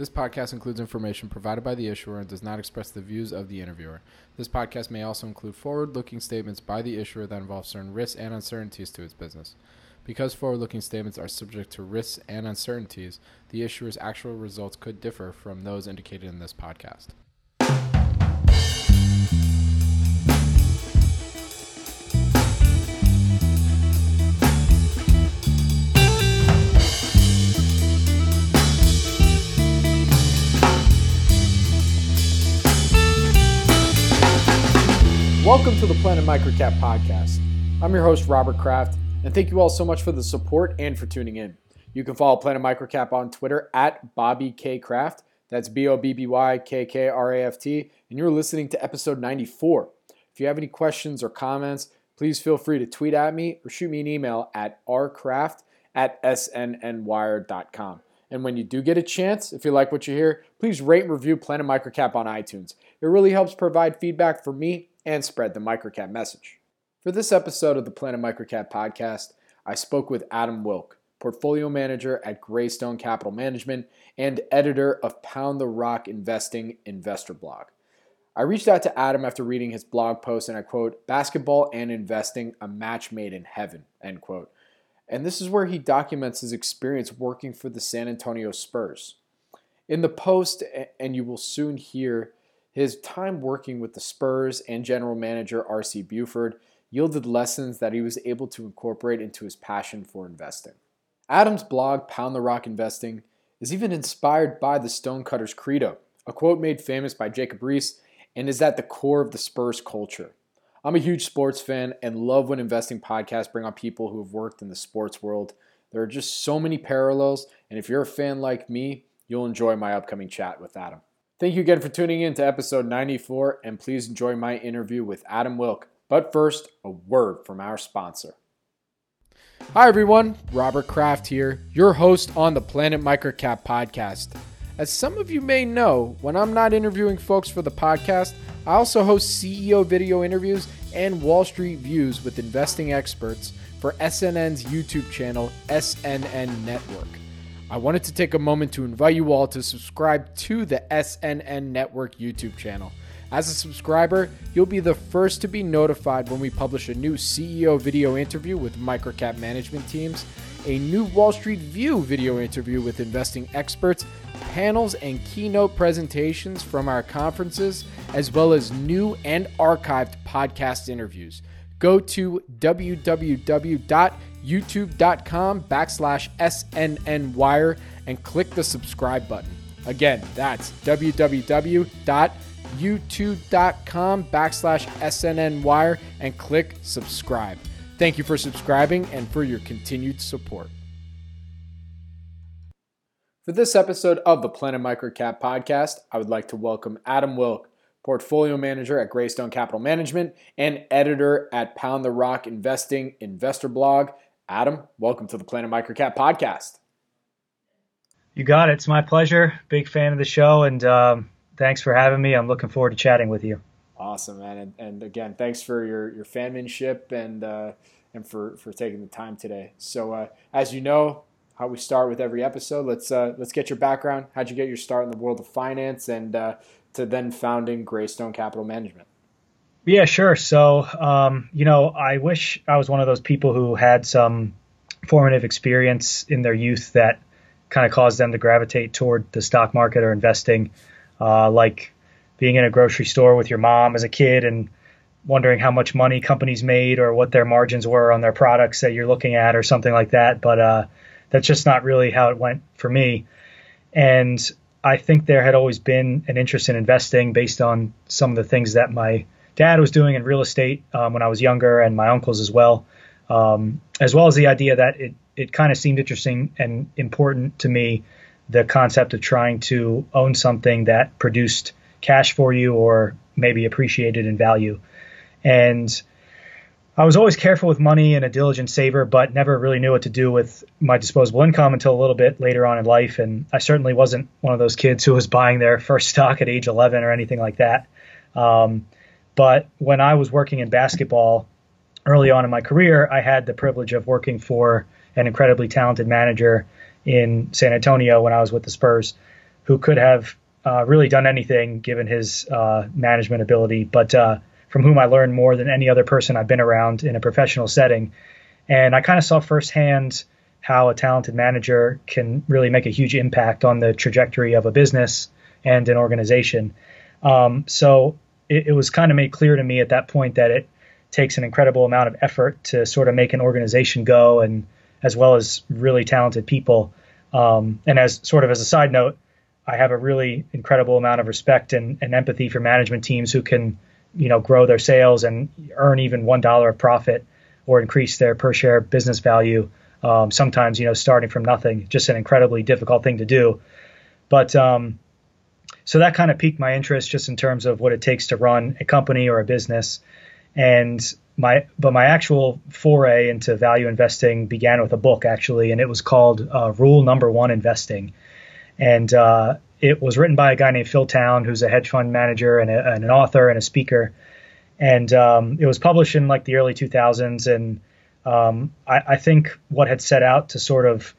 This podcast includes information provided by the issuer and does not express the views of the interviewer. This podcast may also include forward looking statements by the issuer that involve certain risks and uncertainties to its business. Because forward looking statements are subject to risks and uncertainties, the issuer's actual results could differ from those indicated in this podcast. Welcome to the Planet Microcap podcast. I'm your host, Robert Kraft, and thank you all so much for the support and for tuning in. You can follow Planet Microcap on Twitter at Bobby K Kraft. That's B O B B Y K K R A F T. And you're listening to episode 94. If you have any questions or comments, please feel free to tweet at me or shoot me an email at rkraft at snnwire.com. And when you do get a chance, if you like what you hear, please rate and review Planet Microcap on iTunes. It really helps provide feedback for me and spread the microcap message. For this episode of the Planet Microcap podcast, I spoke with Adam Wilk, portfolio manager at Greystone Capital Management and editor of Pound the Rock Investing Investor Blog. I reached out to Adam after reading his blog post and I quote, basketball and investing, a match made in heaven, end quote. And this is where he documents his experience working for the San Antonio Spurs. In the post, and you will soon hear his time working with the Spurs and general manager R.C. Buford yielded lessons that he was able to incorporate into his passion for investing. Adam's blog, Pound the Rock Investing, is even inspired by the Stonecutters Credo, a quote made famous by Jacob Riis and is at the core of the Spurs culture. I'm a huge sports fan and love when investing podcasts bring on people who have worked in the sports world. There are just so many parallels, and if you're a fan like me, you'll enjoy my upcoming chat with Adam. Thank you again for tuning in to episode 94, and please enjoy my interview with Adam Wilk. But first, a word from our sponsor. Hi, everyone. Robert Kraft here, your host on the Planet Microcap podcast. As some of you may know, when I'm not interviewing folks for the podcast, I also host CEO video interviews and Wall Street views with investing experts for SNN's YouTube channel, SNN Network. I wanted to take a moment to invite you all to subscribe to the SNN Network YouTube channel. As a subscriber, you'll be the first to be notified when we publish a new CEO video interview with microcap management teams, a new Wall Street View video interview with investing experts, panels and keynote presentations from our conferences, as well as new and archived podcast interviews. Go to www youtube.com backslash snnwire and click the subscribe button. Again, that's www.youtube.com backslash snnwire and click subscribe. Thank you for subscribing and for your continued support. For this episode of the Planet Microcap podcast, I would like to welcome Adam Wilk, portfolio manager at Greystone Capital Management and editor at Pound the Rock Investing Investor Blog. Adam, welcome to the Planet Microcap podcast. You got it. It's my pleasure. Big fan of the show, and um, thanks for having me. I'm looking forward to chatting with you. Awesome, man. And, and again, thanks for your your fanmanship and uh, and for for taking the time today. So, uh, as you know, how we start with every episode. Let's uh, let's get your background. How'd you get your start in the world of finance, and uh, to then founding Greystone Capital Management? Yeah, sure. So, um, you know, I wish I was one of those people who had some formative experience in their youth that kind of caused them to gravitate toward the stock market or investing, uh, like being in a grocery store with your mom as a kid and wondering how much money companies made or what their margins were on their products that you're looking at or something like that. But uh, that's just not really how it went for me. And I think there had always been an interest in investing based on some of the things that my dad was doing in real estate um, when I was younger, and my uncles as well, um, as well as the idea that it it kind of seemed interesting and important to me, the concept of trying to own something that produced cash for you or maybe appreciated in value, and I was always careful with money and a diligent saver, but never really knew what to do with my disposable income until a little bit later on in life. And I certainly wasn't one of those kids who was buying their first stock at age 11 or anything like that. Um, but when I was working in basketball early on in my career, I had the privilege of working for an incredibly talented manager in San Antonio when I was with the Spurs. who could have uh, really done anything given his uh, management ability, but uh, from whom I learned more than any other person I've been around in a professional setting. And I kind of saw firsthand how a talented manager can really make a huge impact on the trajectory of a business and an organization. Um, so it, it was kind of made clear to me at that point that it takes an incredible amount of effort to sort of make an organization go, and as well as really talented people. Um, and as sort of as a side note, I have a really incredible amount of respect and, and empathy for management teams who can, you know, grow their sales and earn even one dollar of profit or increase their per share business value. Um, sometimes, you know, starting from nothing, just an incredibly difficult thing to do. But um, so that kind of piqued my interest just in terms of what it takes to run a company or a business. And my, but my actual foray into value investing began with a book actually, and it was called uh, Rule Number One Investing and uh, it was written by a guy named Phil Town, who's a hedge fund manager and, a, and an author and a speaker. And um, it was published in like the early 2000s. And um, I, I, think what had set out to sort of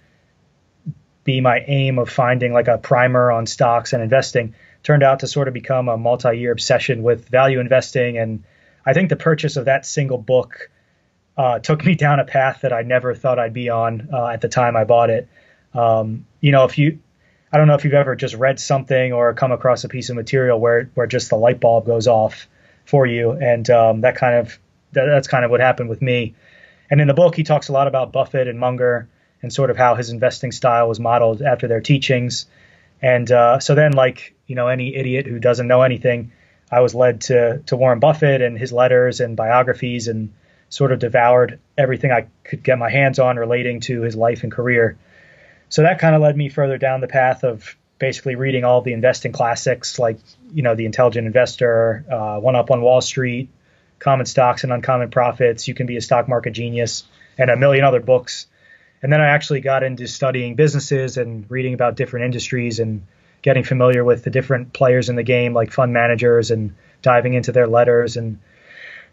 be my aim of finding like a primer on stocks and investing turned out to sort of become a multi-year obsession with value investing. And I think the purchase of that single book uh, took me down a path that I never thought I'd be on uh, at the time I bought it. Um, you know, if you I don't know if you've ever just read something or come across a piece of material where where just the light bulb goes off for you, and um, that kind of that, that's kind of what happened with me. And in the book, he talks a lot about Buffett and Munger and sort of how his investing style was modeled after their teachings. And uh, so then, like you know, any idiot who doesn't know anything, I was led to to Warren Buffett and his letters and biographies, and sort of devoured everything I could get my hands on relating to his life and career. So that kind of led me further down the path of basically reading all the investing classics like, you know, The Intelligent Investor, uh, One Up on Wall Street, Common Stocks and Uncommon Profits, You Can Be a Stock Market Genius, and a million other books. And then I actually got into studying businesses and reading about different industries and getting familiar with the different players in the game, like fund managers, and diving into their letters and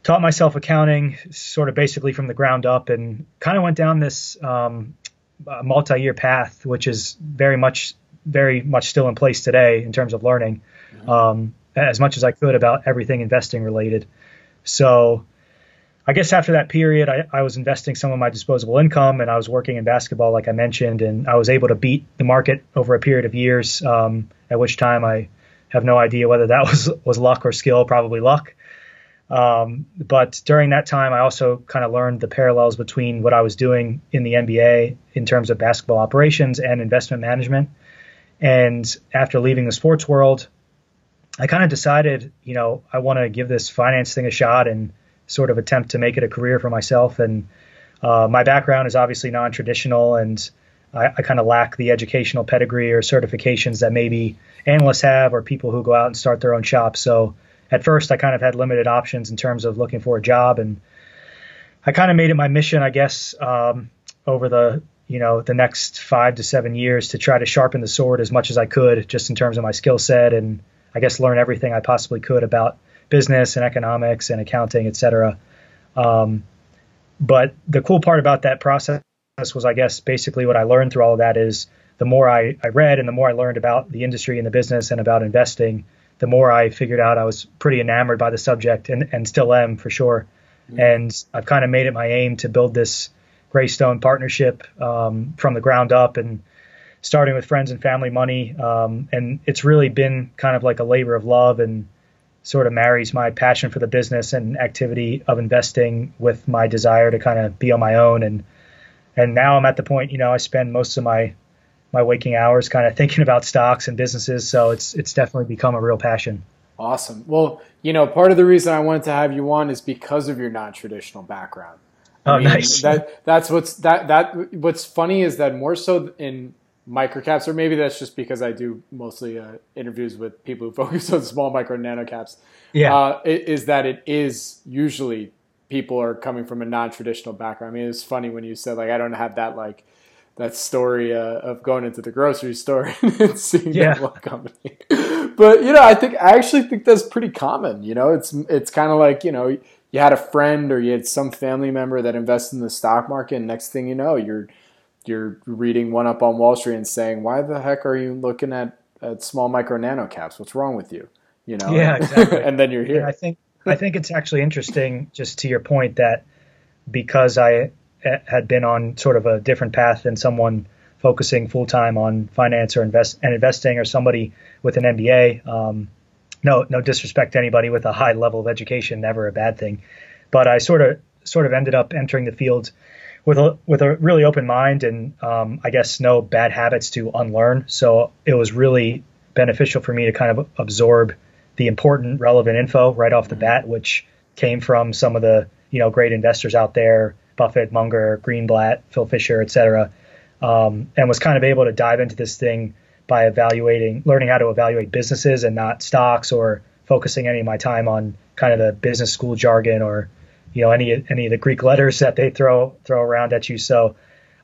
taught myself accounting sort of basically from the ground up and kind of went down this um, multi-year path, which is very much very much still in place today in terms of learning mm-hmm. um, as much as I could about everything investing related. So I guess after that period, I, I, was investing some of my disposable income and I was working in basketball, like I mentioned, and I was able to beat the market over a period of years, um, at which time I have no idea whether that was, was luck or skill, probably luck. Um, but during that time, I also kind of learned the parallels between what I was doing in the NBA in terms of basketball operations and investment management. And after leaving the sports world, I kind of decided, you know, I want to give this finance thing a shot and sort of attempt to make it a career for myself. And uh, my background is obviously non traditional, and I, I kind of lack the educational pedigree or certifications that maybe analysts have or people who go out and start their own shops. So at first I kind of had limited options in terms of looking for a job, and I kind of made it my mission, I guess, um, over the you know the next five to seven years to try to sharpen the sword as much as I could, just in terms of my skill set, and I guess learn everything I possibly could about business and economics and accounting, et cetera. Um, but the cool part about that process was, I guess, basically what I learned through all of that is the more I, I read and the more I learned about the industry and the business and about investing, the more I figured out I was pretty enamored by the subject and, and still am for sure. Mm-hmm. And I've kind of made it my aim to build this Greystone partnership um, from the ground up and starting with friends and family money. Um, and it's really been kind of like a labor of love and sort of marries my passion for the business and activity of investing with my desire to kind of be on my own. And, and now I'm at the point, you know, I spend most of my my waking hours kind of thinking about stocks and businesses. So it's it's definitely become a real passion. Awesome. Well, you know, part of the reason I wanted to have you on is because of your non-traditional background. Oh, I oh, mean, nice. That that's what's that that what's funny is that more so in microcaps, or maybe that's just because I do mostly uh, interviews with people who focus on small micro and nano caps. Yeah, uh, is that it is usually people are coming from a non-traditional background. I mean, it's funny when you said like I don't have that like that story uh, of going into the grocery store and seeing yeah. that one company. But you know, I think I actually think that's pretty common. You know, it's it's kind of like you know you had a friend or you had some family member that invested in the stock market, and next thing you know, you're you're reading one up on Wall Street and saying, "Why the heck are you looking at at small micro nano caps. What's wrong with you? You know? Yeah, exactly. and then you're here. I think I think it's actually interesting, just to your point, that because I eh, had been on sort of a different path than someone focusing full time on finance or invest and investing, or somebody with an MBA. Um, no, no disrespect to anybody with a high level of education, never a bad thing. But I sort of sort of ended up entering the field with a with a really open mind and um, I guess no bad habits to unlearn. So it was really beneficial for me to kind of absorb the important, relevant info right off the bat, which came from some of the you know great investors out there, Buffett, Munger, Greenblatt, Phil Fisher, et cetera, um, and was kind of able to dive into this thing by evaluating, learning how to evaluate businesses and not stocks, or focusing any of my time on kind of the business school jargon or you know any any of the Greek letters that they throw throw around at you. So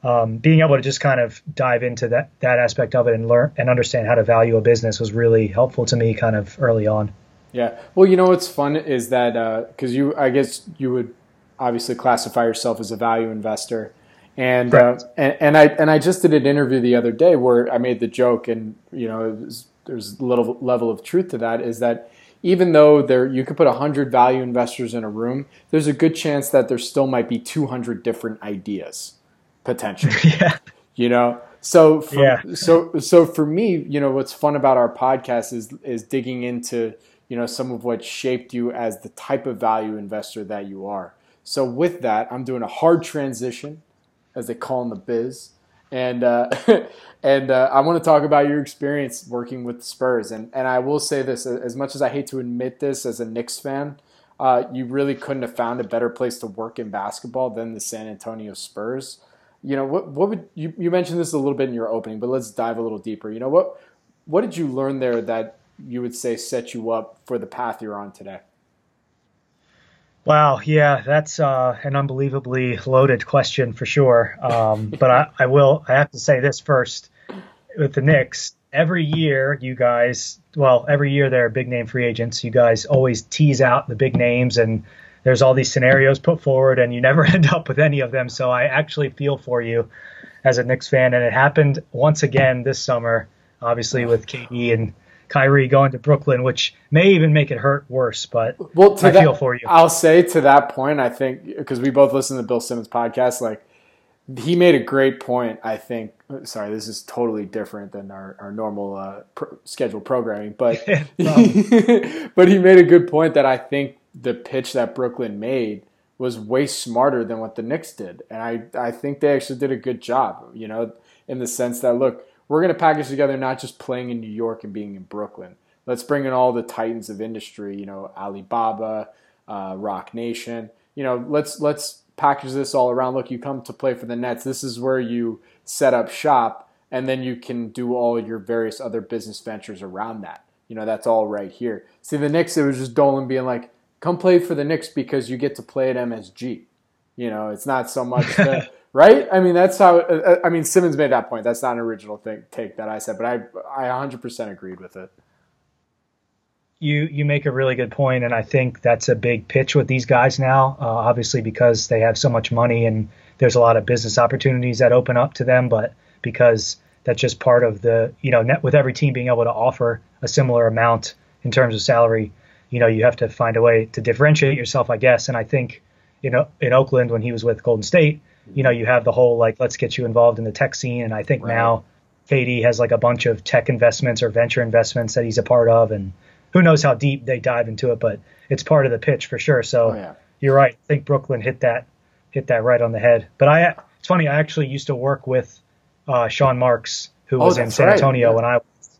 um, being able to just kind of dive into that that aspect of it and learn and understand how to value a business was really helpful to me kind of early on. Yeah. Well, you know what's fun is that because uh, you, I guess you would obviously classify yourself as a value investor, and uh, and, and I and I just did an interview the other day where I made the joke, and you know was, there's a little level of truth to that is that even though there you could put 100 value investors in a room there's a good chance that there still might be 200 different ideas potentially. Yeah. You know? So for, yeah. so so for me you know what's fun about our podcast is is digging into you know some of what shaped you as the type of value investor that you are. So with that i'm doing a hard transition as they call in the biz and uh, and uh, I want to talk about your experience working with the Spurs. And and I will say this: as much as I hate to admit this as a Knicks fan, uh, you really couldn't have found a better place to work in basketball than the San Antonio Spurs. You know what? What would you? You mentioned this a little bit in your opening, but let's dive a little deeper. You know what? What did you learn there that you would say set you up for the path you're on today? Wow, yeah, that's uh, an unbelievably loaded question for sure. Um, but I, I, will, I have to say this first with the Knicks. Every year, you guys, well, every year they're big name free agents. You guys always tease out the big names, and there's all these scenarios put forward, and you never end up with any of them. So I actually feel for you as a Knicks fan, and it happened once again this summer, obviously with KD and Kyrie going to Brooklyn, which may even make it hurt worse. But well, I that, feel for you. I'll say to that point, I think because we both listen to Bill Simmons podcast, like he made a great point. I think. Sorry, this is totally different than our, our normal uh, pro- scheduled programming, but but he made a good point that I think the pitch that Brooklyn made was way smarter than what the Knicks did, and I I think they actually did a good job. You know, in the sense that look we're going to package together not just playing in New York and being in Brooklyn. Let's bring in all the titans of industry, you know, Alibaba, uh, Roc Nation. You know, let's let's package this all around. Look, you come to play for the Nets. This is where you set up shop, and then you can do all your various other business ventures around that. You know, that's all right here. See, the Knicks, it was just Dolan being like, "Come play for the Knicks because you get to play at MSG." You know, it's not so much the right? I mean, that's how. Uh, I mean, Simmons made that point. That's not an original thing, take that I said, but I I 100% agreed with it. You you make a really good point, and I think that's a big pitch with these guys now. Uh, obviously, because they have so much money and there's a lot of business opportunities that open up to them, but because that's just part of the you know net with every team being able to offer a similar amount in terms of salary. You know, you have to find a way to differentiate yourself, I guess. And I think, you know, in Oakland when he was with Golden State, you know, you have the whole like let's get you involved in the tech scene, and I think right. now KD has like a bunch of tech investments or venture investments that he's a part of, and who knows how deep they dive into it, but it's part of the pitch for sure. So oh, yeah. you're right. I think Brooklyn hit that hit that right on the head. But I it's funny. I actually used to work with uh, Sean Marks, who oh, was in San Antonio right. when I was,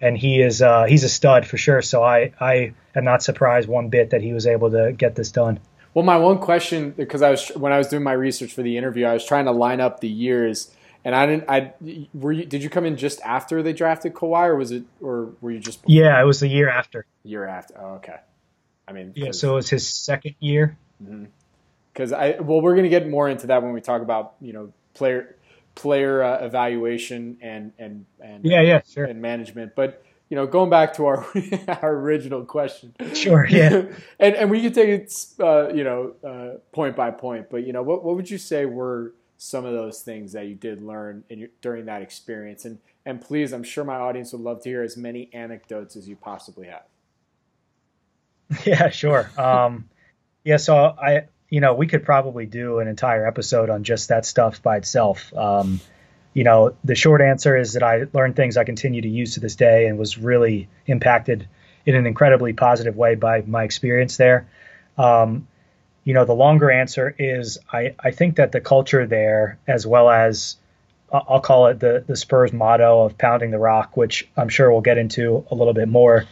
and he is uh, he's a stud for sure. So I I am not surprised one bit that he was able to get this done. Well, my one question, because I was when I was doing my research for the interview, I was trying to line up the years, and I didn't. I were you? Did you come in just after they drafted Kawhi, or was it, or were you just? Before? Yeah, it was the year after. Year after. Oh, okay. I mean. Yeah, so it was his second year. Because mm-hmm. I well, we're gonna get more into that when we talk about you know player player uh, evaluation and and and yeah yeah sure and management, but you know, going back to our our original question. Sure. Yeah. and and we could take it, uh, you know, uh, point by point. But you know, what what would you say were some of those things that you did learn in your, during that experience? And And please, I'm sure my audience would love to hear as many anecdotes as you possibly have. Yeah, sure. Um, yeah, so I, you know, we could probably do an entire episode on just that stuff by itself. Um, you know, the short answer is that I learned things I continue to use to this day and was really impacted in an incredibly positive way by my experience there. Um, you know, the longer answer is I, I think that the culture there, as well as I'll call it the, the Spurs motto of pounding the rock, which I'm sure we'll get into a little bit more,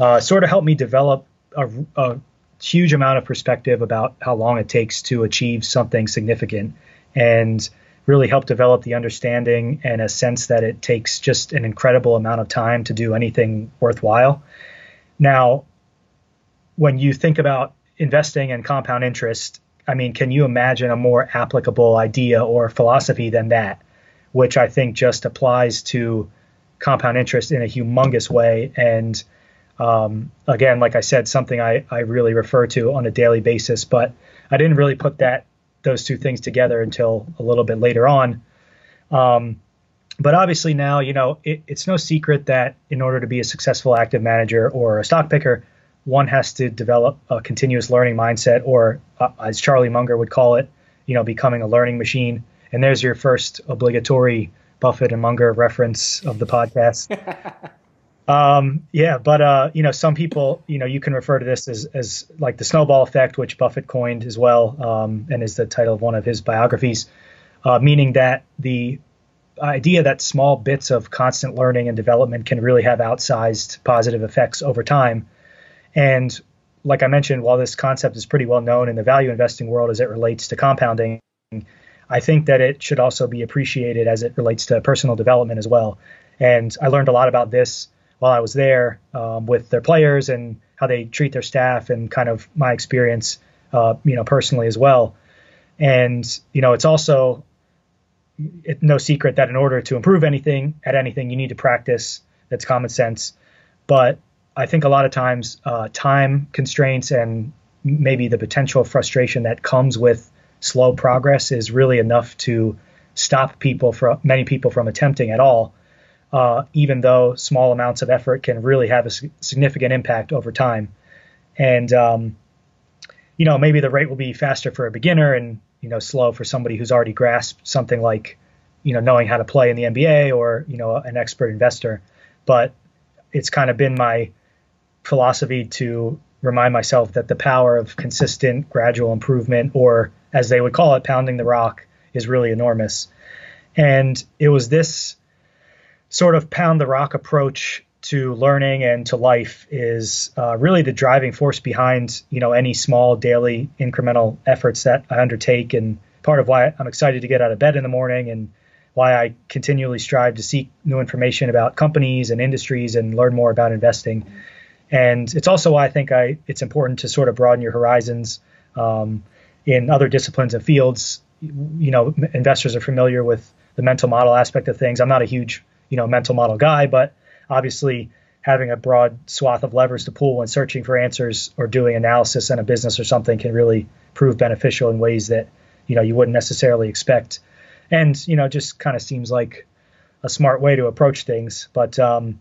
uh, sort of helped me develop a, a huge amount of perspective about how long it takes to achieve something significant and really help develop the understanding and a sense that it takes just an incredible amount of time to do anything worthwhile. Now, when you think about investing and compound interest, I mean, can you imagine a more applicable idea or philosophy than that, which I think just applies to compound interest in a humongous way. And um, again, like I said, something I, I really refer to on a daily basis, but I didn't really put that those two things together until a little bit later on. Um, but obviously now, you know, it, it's no secret that in order to be a successful active manager or a stock picker, one has to develop a continuous learning mindset, or uh, as Charlie Munger would call it, you know, becoming a learning machine. And there's your first obligatory Buffett and Munger reference of the podcast. um, yeah, but uh, you know, some people, you know, you can refer to this as as like the snowball effect, which Buffett coined as well, um, and is the title of one of his biographies, uh, meaning that the idea that small bits of constant learning and development can really have outsized positive effects over time. And like I mentioned, while this concept is pretty well known in the value investing world as it relates to compounding, I think that it should also be appreciated as it relates to personal development as well. And I learned a lot about this while I was there um, with their players and how they treat their staff and kind of my experience, uh, you know, personally as well. And you know, it's also it, no secret that in order to improve anything at anything, you need to practice. That's common sense. But I think a lot of times, uh, time constraints and maybe the potential frustration that comes with slow progress is really enough to stop people from many people from attempting at all. Uh, even though small amounts of effort can really have a significant impact over time. And um, you know, maybe the rate will be faster for a beginner and you know slow for somebody who's already grasped something like you know knowing how to play in the NBA or you know an expert investor. But it's kind of been my philosophy to remind myself that the power of consistent gradual improvement or as they would call it pounding the rock is really enormous and it was this sort of pound the rock approach to learning and to life is uh, really the driving force behind you know any small daily incremental efforts that I undertake and part of why I'm excited to get out of bed in the morning and why I continually strive to seek new information about companies and industries and learn more about investing. And it's also why I think I it's important to sort of broaden your horizons um, in other disciplines and fields. You know, investors are familiar with the mental model aspect of things. I'm not a huge you know mental model guy, but obviously having a broad swath of levers to pull when searching for answers or doing analysis in a business or something can really prove beneficial in ways that you know you wouldn't necessarily expect. And you know just kind of seems like a smart way to approach things. But um,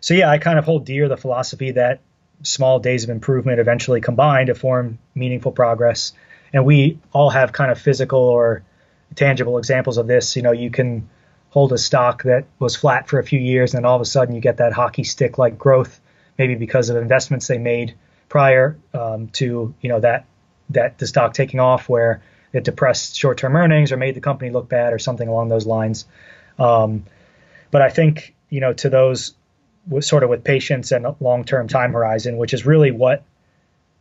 so yeah i kind of hold dear the philosophy that small days of improvement eventually combine to form meaningful progress. And we all have kind of physical or tangible examples of this. You know you can hold a stock that was flat for a few years, and all of a sudden you get that hockey stick like growth, maybe because of investments they made prior um, to you know that that the stock taking off, where it depressed short-term earnings or made the company look bad or something along those lines. Um, but I think you know to those sort of with patience and long-term time horizon, which is really what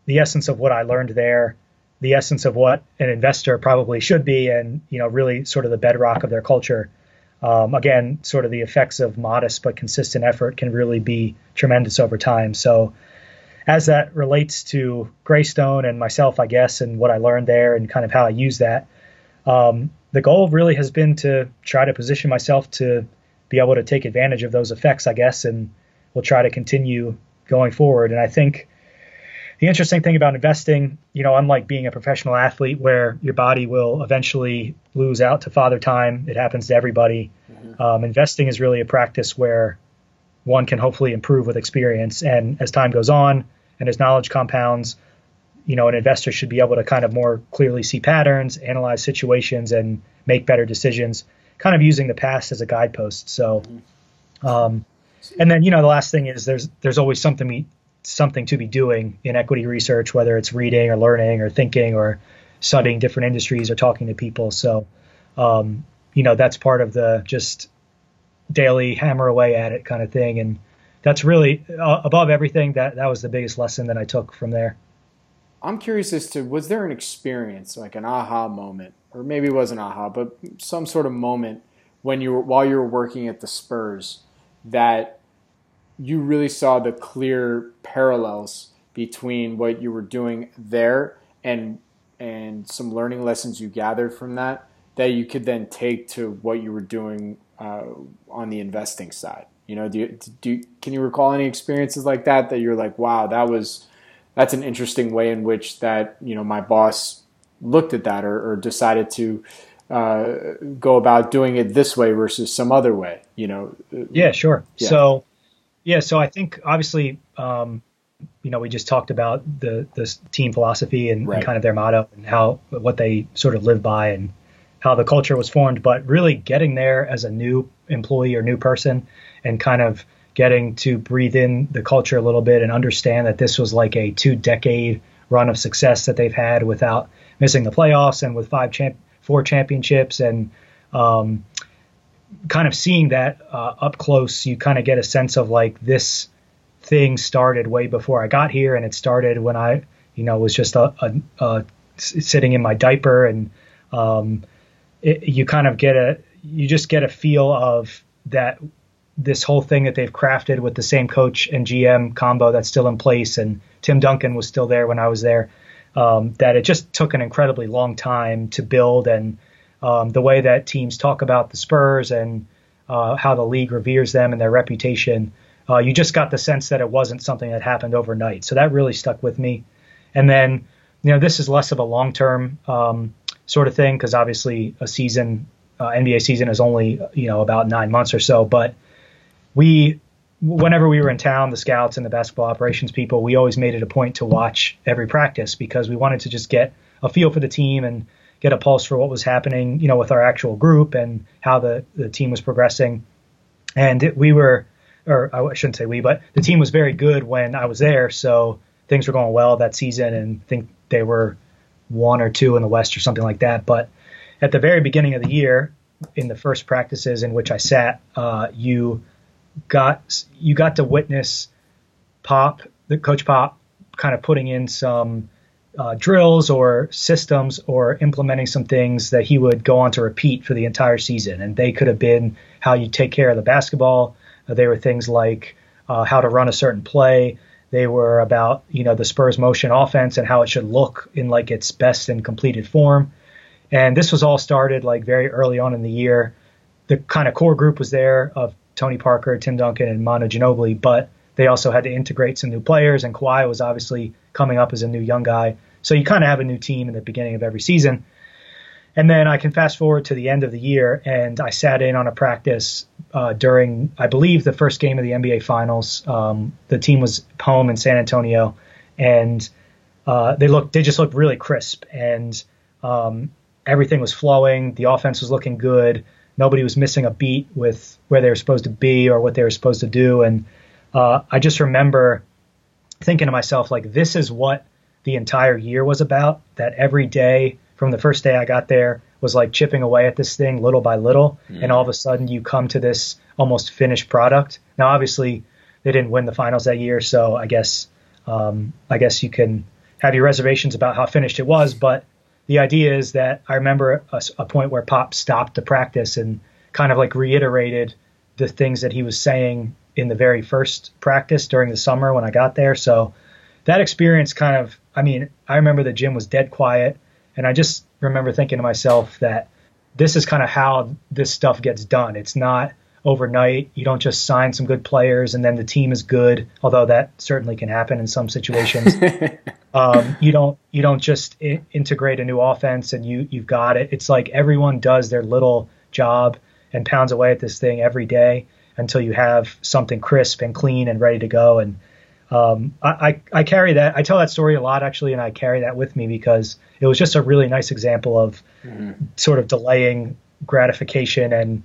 the essence of what I learned there, the essence of what an investor probably should be, and you know really sort of the bedrock of their culture um, again, sort of the effects of modest but consistent effort can really be tremendous over time. So, as that relates to Greystone and myself, I guess, and what I learned there and kind of how I use that, um, the goal really has been to try to position myself to be able to take advantage of those effects, I guess, and we'll try to continue going forward. And I think the interesting thing about investing, you know, unlike being a professional athlete where your body will eventually lose out to father time, it happens to everybody. Mm-hmm. Um, investing is really a practice where one can hopefully improve with experience. And as time goes on and as knowledge compounds, you know, an investor should be able to kind of more clearly see patterns, analyze situations, and make better decisions, kind of using the past as a guidepost. So, um, and then you know, the last thing is there's there's always something something to be doing in equity research, whether it's reading or learning or thinking or studying different industries or talking to people. So, um, you know, that's part of the just daily hammer away at it kind of thing. And that's really uh, above everything. That that was the biggest lesson that I took from there. I'm curious as to was there an experience like an aha moment, or maybe it wasn't aha, but some sort of moment when you were while you were working at the Spurs that you really saw the clear parallels between what you were doing there and and some learning lessons you gathered from that that you could then take to what you were doing uh, on the investing side? You know, do you, do can you recall any experiences like that that you're like, wow, that was that's an interesting way in which that you know my boss looked at that or, or decided to uh, go about doing it this way versus some other way. You know. Yeah, sure. Yeah. So, yeah, so I think obviously. Um, you know, we just talked about the the team philosophy and, right. and, kind of their motto and how what they sort of live by and how the culture was formed, but really getting there as a new employee or new person and kind of getting to breathe in the culture a little bit and understand that this was like a two decade run of success that they've had without missing the playoffs and with five champ four championships and um, kind of seeing that uh, up close you kind of get a sense of like this thing started way before I got here and it started when I you know was just a, a, a sitting in my diaper and um, it, you kind of get a you just get a feel of that this whole thing that they've crafted with the same coach and GM combo that's still in place, and Tim Duncan was still there when I was there. Um, that it just took an incredibly long time to build, and um, the way that teams talk about the Spurs and uh, how the league reveres them and their reputation, uh, you just got the sense that it wasn't something that happened overnight. So that really stuck with me. And then, you know, this is less of a long term um, sort of thing because obviously a season, uh, NBA season is only you know about nine months or so. But we, whenever we were in town, the scouts and the basketball operations people, we always made it a point to watch every practice because we wanted to just get a feel for the team and get a pulse for what was happening, you know, with our actual group and how the the team was progressing. And it, we were, or I shouldn't say we, but the team was very good when I was there, so things were going well that season, and I think they were one or two in the West or something like that. But at the very beginning of the year, in the first practices in which I sat, uh, you got you got to witness Pop, the coach Pop, kind of putting in some uh, drills or systems or implementing some things that he would go on to repeat for the entire season. And they could have been how you take care of the basketball. Uh, they were things like uh, how to run a certain play, they were about, you know, the Spurs motion offense and how it should look in like its best and completed form. And this was all started like very early on in the year. The kind of core group was there of Tony Parker, Tim Duncan, and Manu Ginobili, but they also had to integrate some new players, and Kawhi was obviously coming up as a new young guy. So you kind of have a new team in the beginning of every season. And then I can fast forward to the end of the year, and I sat in on a practice uh, during, I believe, the first game of the NBA Finals. Um, the team was home in San Antonio, and uh, they looked, they just looked really crisp, and um, everything was flowing. The offense was looking good. Nobody was missing a beat with where they were supposed to be or what they were supposed to do. And uh, I just remember thinking to myself, like, this is what the entire year was about. That every day from the first day I got there was like chipping away at this thing little by little, mm. and all of a sudden you come to this almost finished product. Now, obviously, they didn't win the finals that year, so I guess um, I guess you can have your reservations about how finished it was, but the idea is that I remember a, a point where Pop stopped the practice and kind of like reiterated the things that he was saying in the very first practice during the summer when I got there. So that experience kind of, I mean, I remember the gym was dead quiet. And I just remember thinking to myself that this is kind of how this stuff gets done. It's not overnight. You don't just sign some good players and then the team is good, although that certainly can happen in some situations. um, you don't you don't just I- integrate a new offense and you you've got it. It's like everyone does their little job and pounds away at this thing every day until you have something crisp and clean and ready to go. And um, I, I, I carry that. I tell that story a lot actually, and I carry that with me because it was just a really nice example of mm-hmm. sort of delaying gratification and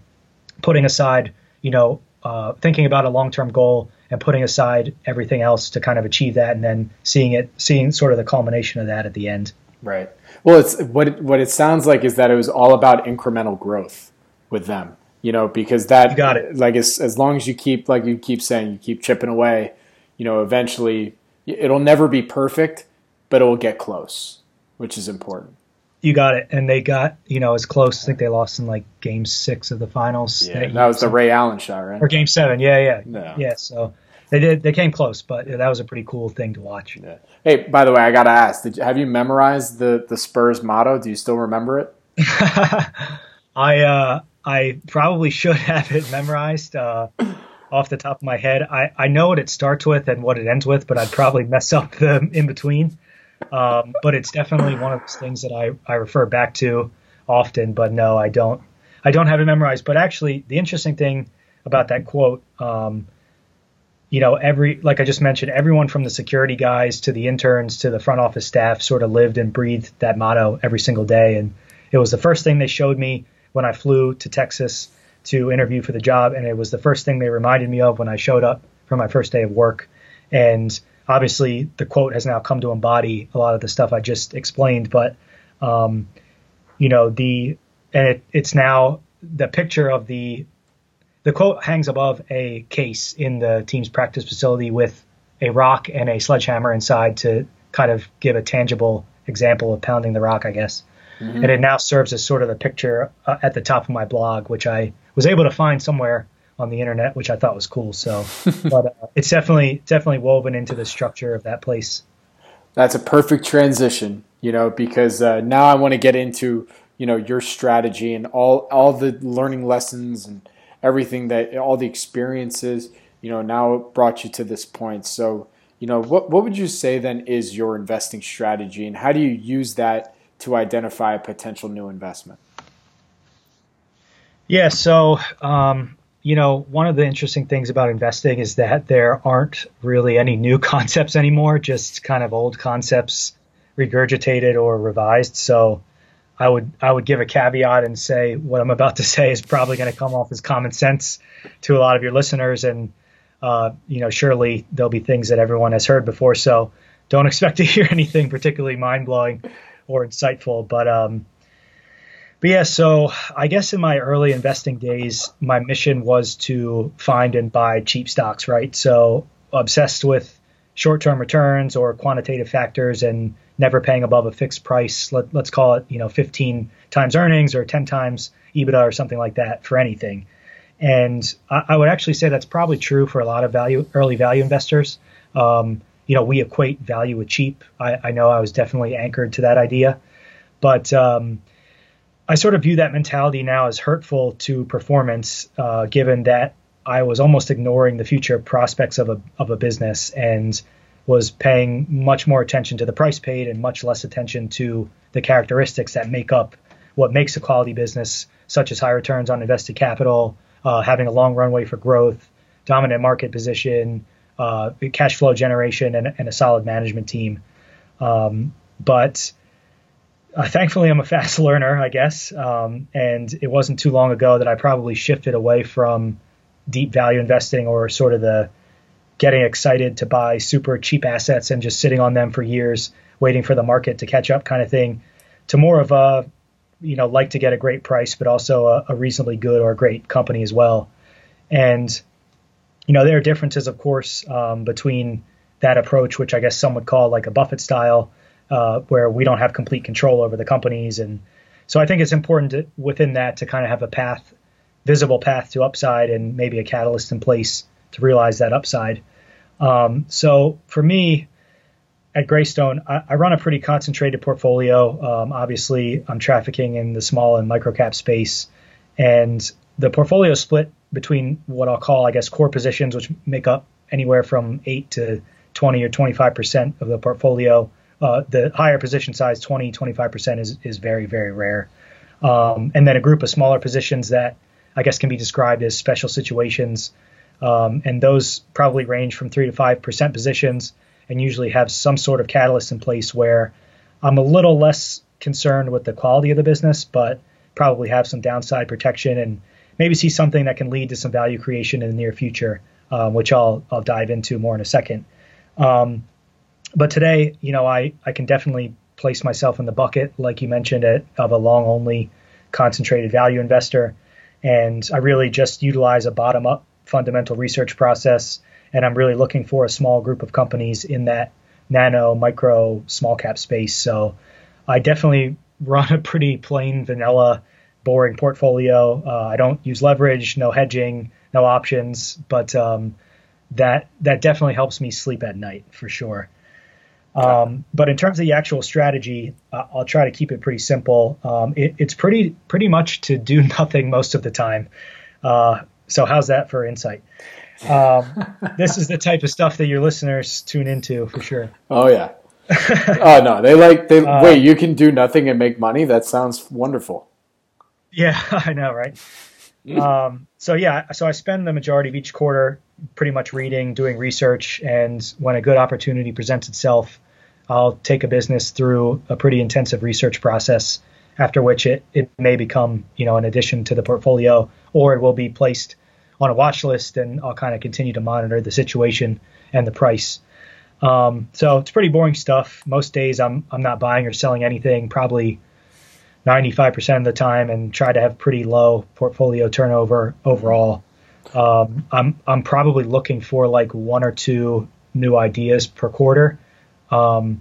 putting aside, you know, uh, thinking about a long-term goal and putting aside everything else to kind of achieve that, and then seeing it, seeing sort of the culmination of that at the end. Right. Well, it's what it, what it sounds like is that it was all about incremental growth with them. You know, because that you got it. Like as as long as you keep, like you keep saying, you keep chipping away. You know, eventually it'll never be perfect, but it will get close, which is important. You got it. And they got, you know, as close. I think they lost in like game six of the finals. Yeah, that, that was the Ray Allen shot, right? Or game seven. Yeah, yeah. No. Yeah. So they did. They came close, but that was a pretty cool thing to watch. Yeah. Hey, by the way, I gotta ask: Did you, have you memorized the the Spurs motto? Do you still remember it? I uh, I probably should have it memorized uh, off the top of my head. I, I know what it starts with and what it ends with, but I'd probably mess up the in between. Um, but it's definitely one of those things that I, I refer back to often. But no, I don't. I don't have it memorized. But actually, the interesting thing about that quote, um, you know, every like I just mentioned, everyone from the security guys to the interns to the front office staff sort of lived and breathed that motto every single day, and it was the first thing they showed me when I flew to Texas to interview for the job, and it was the first thing they reminded me of when I showed up for my first day of work, and obviously the quote has now come to embody a lot of the stuff I just explained, but um, you know the and it, it's now the picture of the the quote hangs above a case in the team's practice facility with a rock and a sledgehammer inside to kind of give a tangible example of pounding the rock, I guess. Mm-hmm. And it now serves as sort of the picture uh, at the top of my blog, which I was able to find somewhere on the internet, which I thought was cool. So, but uh, it's definitely definitely woven into the structure of that place. That's a perfect transition, you know, because uh, now I want to get into you know your strategy and all all the learning lessons and everything that all the experiences you know now brought you to this point. So, you know, what what would you say then is your investing strategy, and how do you use that to identify a potential new investment? Yeah, so um, you know, one of the interesting things about investing is that there aren't really any new concepts anymore, just kind of old concepts regurgitated or revised. So I would I would give a caveat and say what I'm about to say is probably going to come off as common sense to a lot of your listeners, and uh, you know, surely there'll be things that everyone has heard before. So don't expect to hear anything particularly mind blowing or insightful. But um, but yeah, so I guess in my early investing days, my mission was to find and buy cheap stocks, right? So obsessed with short-term returns or quantitative factors and never paying above a fixed price. Let, us call it, you know, 15 times earnings or 10 times EBITDA or something like that for anything. And I, I would actually say that's probably true for a lot of value early value investors. Um, you know, we equate value with cheap. I, I, know I was definitely anchored to that idea, but um, I sort of view that mentality now as hurtful to performance, uh, given that I was almost ignoring the future prospects of a of a business and was paying much more attention to the price paid and much less attention to the characteristics that make up what makes a quality business, such as high returns on invested capital, uh, having a long runway for growth, dominant market position, uh, cash flow generation, and, and, a solid management team. Um, but uh, thankfully, I'm a fast learner, I guess. Um, and it wasn't too long ago that I probably shifted away from deep value investing or sort of the getting excited to buy super cheap assets and just sitting on them for years, waiting for the market to catch up kind of thing, to more of a, you know, like to get a great price, but also a, a reasonably good or great company as well. And, you know, there are differences, of course, um, between that approach, which I guess some would call like a Buffett style uh, where we don't have complete control over the companies. And so I think it's important to, within that to kind of have a path, visible path to upside and maybe a catalyst in place to realize that upside. Um, so for me, at Greystone, I, I, run a pretty concentrated portfolio. Um, obviously, I'm trafficking in the small and micro cap space, and the portfolio split between what I'll call, I guess, core positions, which make up anywhere from eight to 20 or 25 percent of the portfolio, uh, the higher position size, 20, 25% is, is very, very rare. Um, and then a group of smaller positions that I guess can be described as special situations. Um, and those probably range from three to five percent positions and usually have some sort of catalyst in place where I'm a little less concerned with the quality of the business, but probably have some downside protection and maybe see something that can lead to some value creation in the near future, um, which I'll I'll dive into more in a second. Um, but today, you know, I I can definitely place myself in the bucket, like you mentioned, it, of a long only concentrated value investor, and I really just utilize a bottom up fundamental research process, and I'm really looking for a small group of companies in that nano, micro, small cap space. So I definitely run a pretty plain vanilla boring portfolio. Uh, I don't use leverage, no hedging, no options, but um, that that definitely helps me sleep at night for sure. Um, but in terms of the actual strategy, uh, I'll try to keep it pretty simple. Um, it, it's pretty pretty much to do nothing most of the time. Uh, so how's that for insight? Um, this is the type of stuff that your listeners tune into for sure. Oh yeah. oh no, they like they uh, wait. You can do nothing and make money. That sounds wonderful. Yeah, I know, right? Mm. Um, so yeah, so I spend the majority of each quarter pretty much reading, doing research, and when a good opportunity presents itself, I'll take a business through a pretty intensive research process. After which it, it may become, you know, an addition to the portfolio, or it will be placed on a watch list, and I'll kind of continue to monitor the situation and the price. Um, so it's pretty boring stuff. Most days I'm I'm not buying or selling anything. Probably 95% of the time and try to have pretty low portfolio turnover overall. Um, I'm I'm probably looking for like one or two new ideas per quarter, um,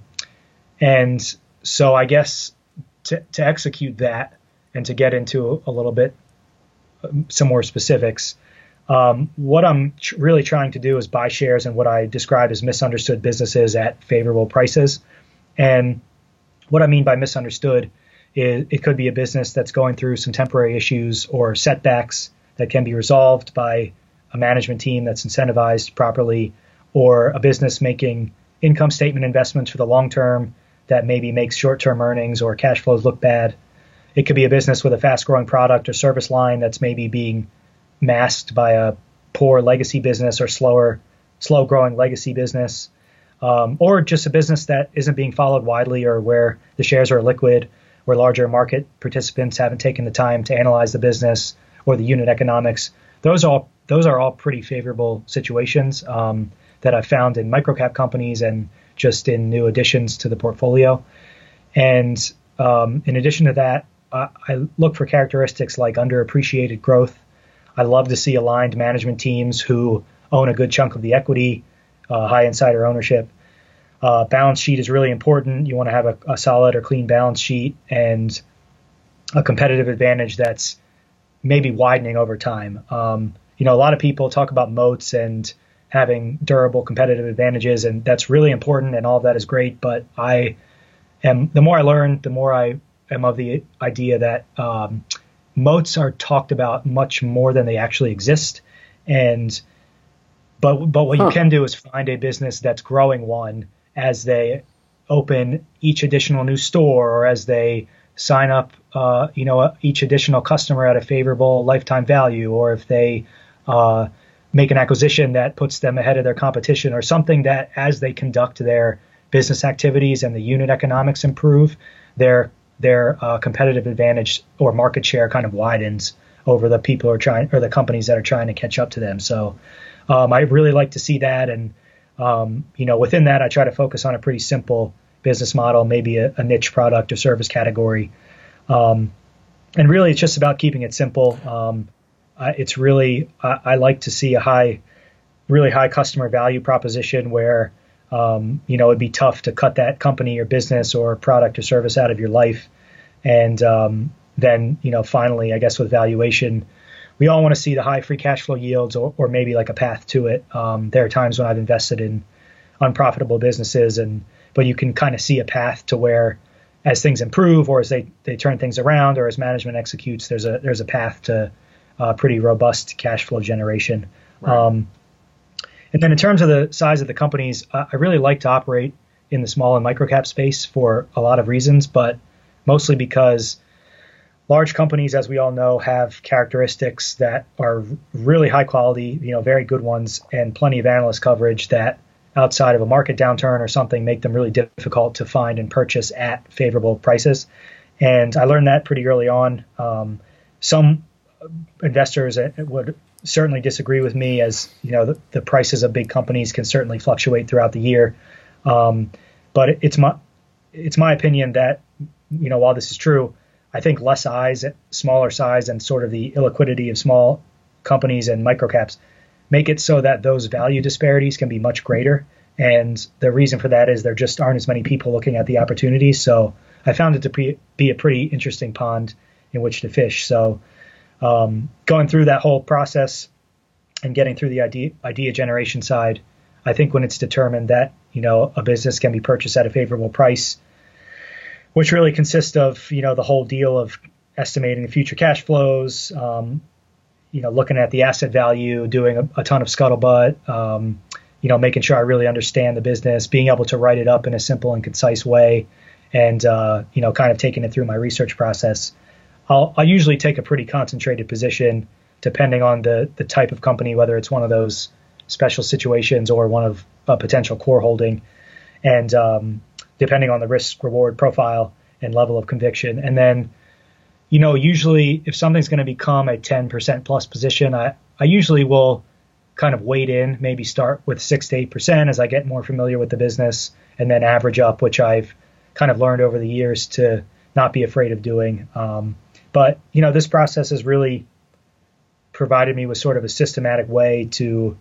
and so I guess to to execute that and to get into a, little bit um, some more specifics. Um, what I'm tr- really trying to do is buy shares in what I describe as misunderstood businesses at favorable prices. And what I mean by misunderstood it, it could be a business that's going through some temporary issues or setbacks that can be resolved by a management team that's incentivized properly, or a business making income statement investments for the long term that maybe makes short term earnings or cash flows look bad. It could be a business with a fast growing product or service line that's maybe being masked by a poor legacy business or slower, slow growing legacy business. Um, or just a business that isn't being followed widely or where the shares are liquid where larger market participants haven't taken the time to analyze the business or the unit economics. Those are those are all pretty favorable situations um, that I've found in microcap companies and just in new additions to the portfolio. And um, in addition to that, I, I look for characteristics like underappreciated growth. I love to see aligned management teams who own a good chunk of the equity, uh, high insider ownership, uh, balance sheet is really important. You want to have a, a, solid or clean balance sheet and a competitive advantage that's maybe widening over time. Um, you know, a lot of people talk about moats and having durable competitive advantages, and that's really important, and all of that is great. But I am the more I learn, the more I am of the idea that um, moats are talked about much more than they actually exist, and but but what huh. you can do is find a business that's growing one as they open each additional new store or as they sign up, uh, you know, each additional customer at a favorable lifetime value, or if they uh, make an acquisition that puts them ahead of their competition, or something that as they conduct their business activities and the unit economics improve, their their uh, competitive advantage or market share kind of widens over the people who are trying or the companies that are trying to catch up to them. So um, I really like to see that and um, you know, within that, I try to focus on a pretty simple business model, maybe a, a niche product or service category. Um, and really, it's just about keeping it simple. Um, I, it's really, I, I, like to see a high, really high customer value proposition where, um, you know, it'd be tough to cut that company or business or product or service out of your life. And um, then, you know, finally, I guess with valuation, we all want to see the high free cash flow yields or, or maybe like a path to it. Um, there are times when I've invested in unprofitable businesses and but you can kind of see a path to where as things improve or as they, they turn things around or as management executes, there's a there's a path to uh, pretty robust cash flow generation. Right. Um, and then in terms of the size of the companies, uh, I really like to operate in the small and microcap space for a lot of reasons, but mostly because large companies, as we all know, have characteristics that are really high quality, you know, very good ones, and plenty of analyst coverage that outside of a market downturn or something make them really difficult to find and purchase at favorable prices. And I learned that pretty early on. Um, some investors would certainly disagree with me as you know the, the, prices of big companies can certainly fluctuate throughout the year um, but it's my it's my opinion that you know while this is true i think less size smaller size and sort of the illiquidity of small companies and microcaps make it so that those value disparities can be much greater. And the reason for that is there just aren't as many people looking at the opportunities so i found it to be, a pretty interesting pond in which to fish. So um, going through that whole process and getting through the idea, idea generation side, I think when it's determined that you know a business can be purchased at a favorable price, which really consists of you know the whole deal of estimating the future cash flows, um, you know looking at the asset value, doing a, a ton of scuttlebutt, um, you know making sure I really understand the business, being able to write it up in a simple and concise way, and uh, you know kind of taking it through my research process. I'll, I'll usually take a pretty concentrated position depending on the, the type of company, whether it's one of those special situations or one of a potential core holding, and um, depending on the risk reward profile and level of conviction. And then, you know, usually if something's going to become a 10% plus position, I, I usually will kind of wait in, maybe start with six to eight percent as I get more familiar with the business, and then average up, which I've kind of learned over the years to not be afraid of doing. Um, but you know, this process has really provided me with sort of a systematic way to,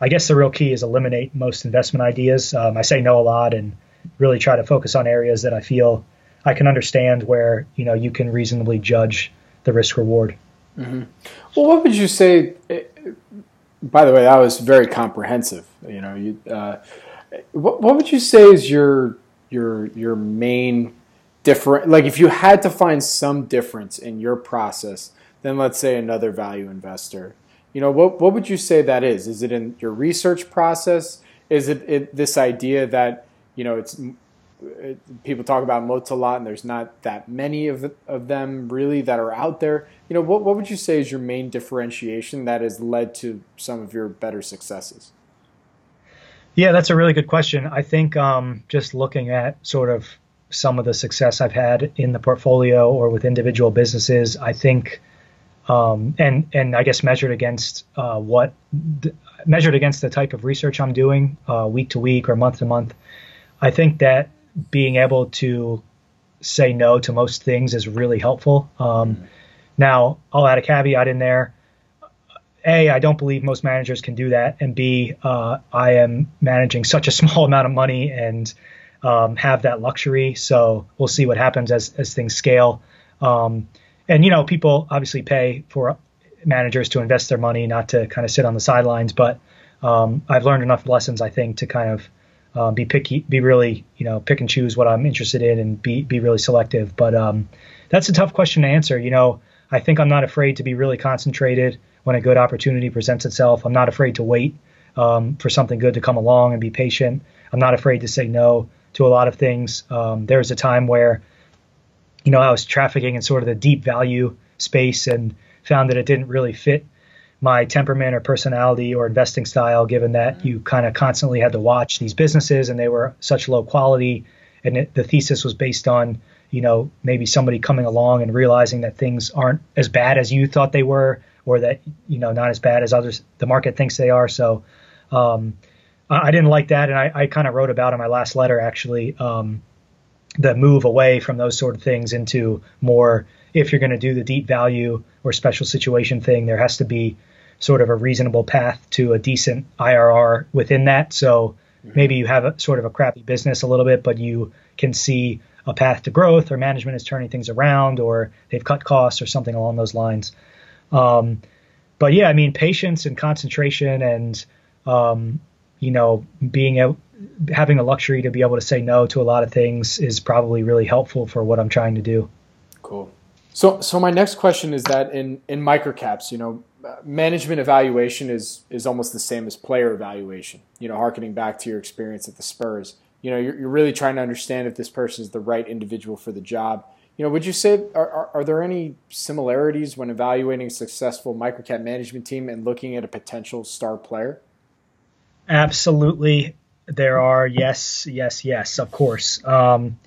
I guess the real key is eliminate most investment ideas. Um, I say no a lot and really try to focus on areas that I feel I can understand where you know you can reasonably judge the risk reward. Mm-hmm. Well, what would you say? Eh, by the way, that was very comprehensive. You know, you, uh, what, what would you say is your your your main different like if you had to find some difference in your process than let's say another value investor you know what what would you say that is is it in your research process is it, it this idea that you know it's it, people talk about moats a lot and there's not that many of, of them really that are out there. You know what, what would you say is your main differentiation that has led to some of your better successes? Yeah that's a really good question. I think um, just looking at sort of some of the success I've had in the portfolio or with individual businesses, I think, um, and and I guess measured against uh, what measured against the type of research I'm doing uh, week to week or month to month, I think that being able to say no to most things is really helpful. Um, mm-hmm. Now, I'll add a caveat in there. A, I don't believe most managers can do that, and B, uh, I am managing such a small amount of money and um, have that luxury. So we'll see what happens as as things scale. Um, and you know, people obviously pay for managers to invest their money, not to kind of sit on the sidelines. But um, I've learned enough lessons, I think, to kind of uh, be picky, be really, you know, pick and choose what I'm interested in, and be be really selective. But um, that's a tough question to answer. You know, I think I'm not afraid to be really concentrated when a good opportunity presents itself. I'm not afraid to wait um, for something good to come along and be patient. I'm not afraid to say no to a lot of things. Um, there was a time where, you know, I was trafficking in sort of the deep value space and found that it didn't really fit my temperament or personality or investing style, given that you kind of constantly had to watch these businesses and they were such low quality. And it, the thesis was based on, you know, maybe somebody coming along and realizing that things aren't as bad as you thought they were, or that, you know, not as bad as others, the market thinks they are. So, um, I didn't like that, and I, I kind of wrote about in my last letter actually um, the move away from those sort of things into more. If you're going to do the deep value or special situation thing, there has to be sort of a reasonable path to a decent IRR within that. So mm-hmm. maybe you have a sort of a crappy business a little bit, but you can see a path to growth, or management is turning things around, or they've cut costs, or something along those lines. Um, but yeah, I mean, patience and concentration and um, you know, being a, having the luxury to be able to say no to a lot of things is probably really helpful for what I'm trying to do. Cool. So, so my next question is that in in microcaps, you know, management evaluation is is almost the same as player evaluation. You know, harkening back to your experience at the Spurs, you know, you're, you're really trying to understand if this person is the right individual for the job. You know, would you say are, are, are there any similarities when evaluating a successful microcap management team and looking at a potential star player? Absolutely, there are. Yes, yes, yes. Of course. Um,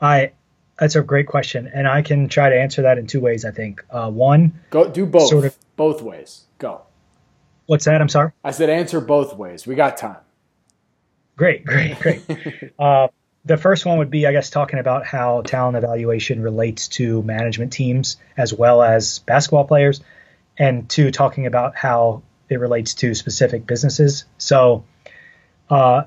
I that's a great question, and I can try to answer that in two ways. I think uh, one, go do both, sort of both ways. Go. What's that? I'm sorry. I said answer both ways. We got time. Great, great, great. uh, the first one would be, I guess, talking about how talent evaluation relates to management teams as well as basketball players, and two, talking about how it relates to specific businesses. So, uh,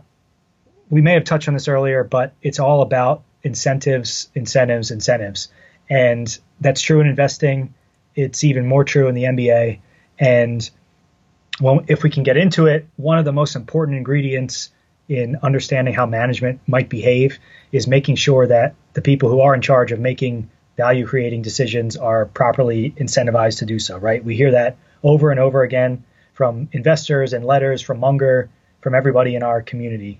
we may have touched on this earlier, but it's all about incentives, incentives, incentives. And that's true in investing. It's even more true in the NBA. And well, if we can get into it, one of the most important ingredients in understanding how management might behave is making sure that the people who are in charge of making value creating decisions are properly incentivized to do so, right? We hear that over and over again from investors and letters from Munger, from everybody in our community.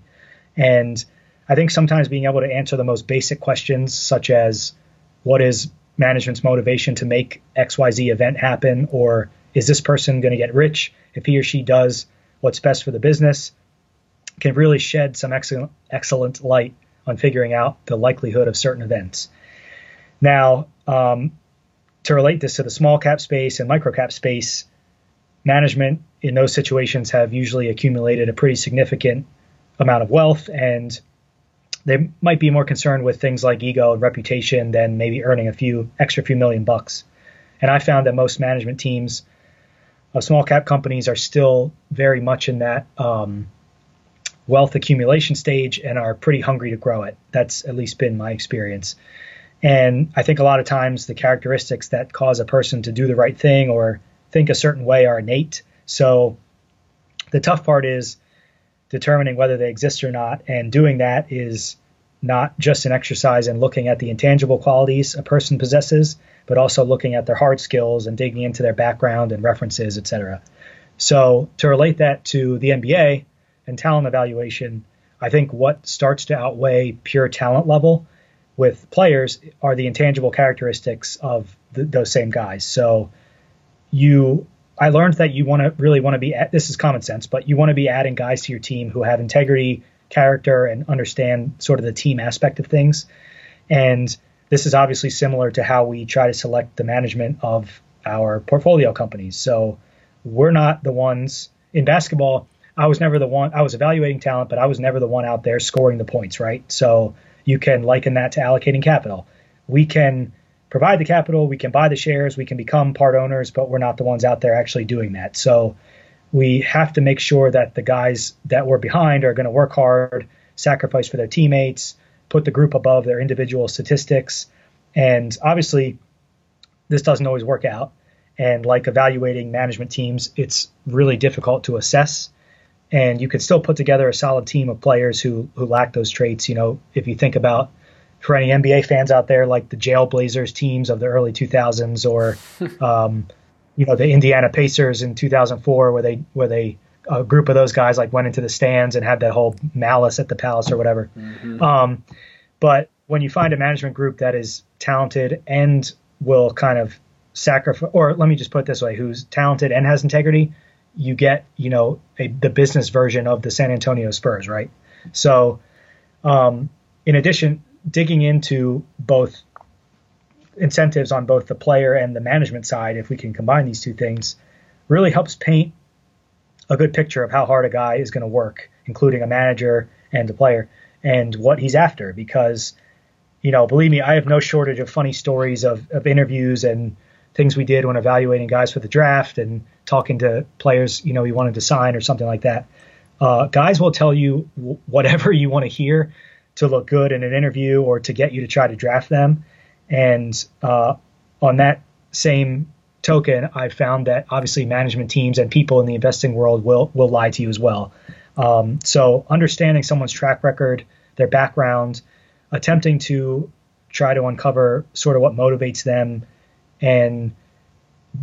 And I think sometimes being able to answer the most basic questions, such as what is management's motivation to make XYZ event happen, or is this person going to get rich if he or she does what's best for the business, can really shed some excellent, excellent light on figuring out the likelihood of certain events. Now, um, to relate this to the small cap space and micro cap space, management in those situations have usually accumulated a pretty significant amount of wealth and they might be more concerned with things like ego and reputation than maybe earning a few extra few million bucks. And I found that most management teams of small cap companies are still very much in that um, wealth accumulation stage and are pretty hungry to grow it. That's at least been my experience. And I think a lot of times the characteristics that cause a person to do the right thing or think a certain way are innate. So the tough part is determining whether they exist or not. And doing that is not just an exercise in looking at the intangible qualities a person possesses, but also looking at their hard skills and digging into their background and references, etc. So to relate that to the NBA, and talent evaluation, I think what starts to outweigh pure talent level with players are the intangible characteristics of the, those same guys. So you, I learned that you want to really want to be. This is common sense, but you want to be adding guys to your team who have integrity, character, and understand sort of the team aspect of things. And this is obviously similar to how we try to select the management of our portfolio companies. So we're not the ones in basketball I was never the one. I was evaluating talent, but I was never the one out there scoring the points, right? So you can liken that to allocating capital. We can provide the capital, we can buy the shares, we can become part owners, but we're not the ones out there actually doing that. So we have to make sure that the guys that we're behind are going to work hard, sacrifice for their teammates, put the group above their individual statistics. And obviously, this doesn't always work out. And like evaluating management teams, it's really difficult to assess and you could still put together a solid team of players who who lack those traits. You know, if you think about for any NBA fans out there, like the Jailblazers teams of the early 2000s, or um, you know the Indiana Pacers in 2004, where they where they a group of those guys like went into the stands and had that whole malice at the palace or whatever. Mm-hmm. Um, but when you find a management group that is talented and will kind of sacrifice, or let me just put it this way, who's talented and has integrity, you get you know a, the business version of the San Antonio Spurs, right? So, um, in addition, digging into both incentives on both the player and the management side, if we can combine these two things, really helps paint a good picture of how hard a guy is going to work, including a manager and a player, and what he's after. Because, you know, believe me, I have no shortage of funny stories of, of interviews and things we did when evaluating guys for the draft and talking to players, you know, you wanted to sign or something like that. Uh, guys will tell you whatever you want to hear to look good in an interview or to get you to try to draft them. And uh, on that same token, I found that obviously management teams and people in the investing world will will lie to you as well. Um, so understanding someone's track record, their background, attempting to try to uncover sort of what motivates them and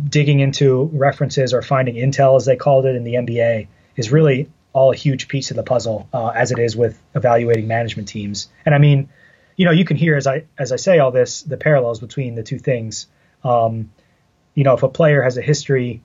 digging into references or finding intel, as they called it in the NBA, is really all a huge piece of the puzzle, uh, as it is with evaluating management teams. And I mean, you know, you can hear as I as I say all this the parallels between the two things. Um, you know, if a player has a history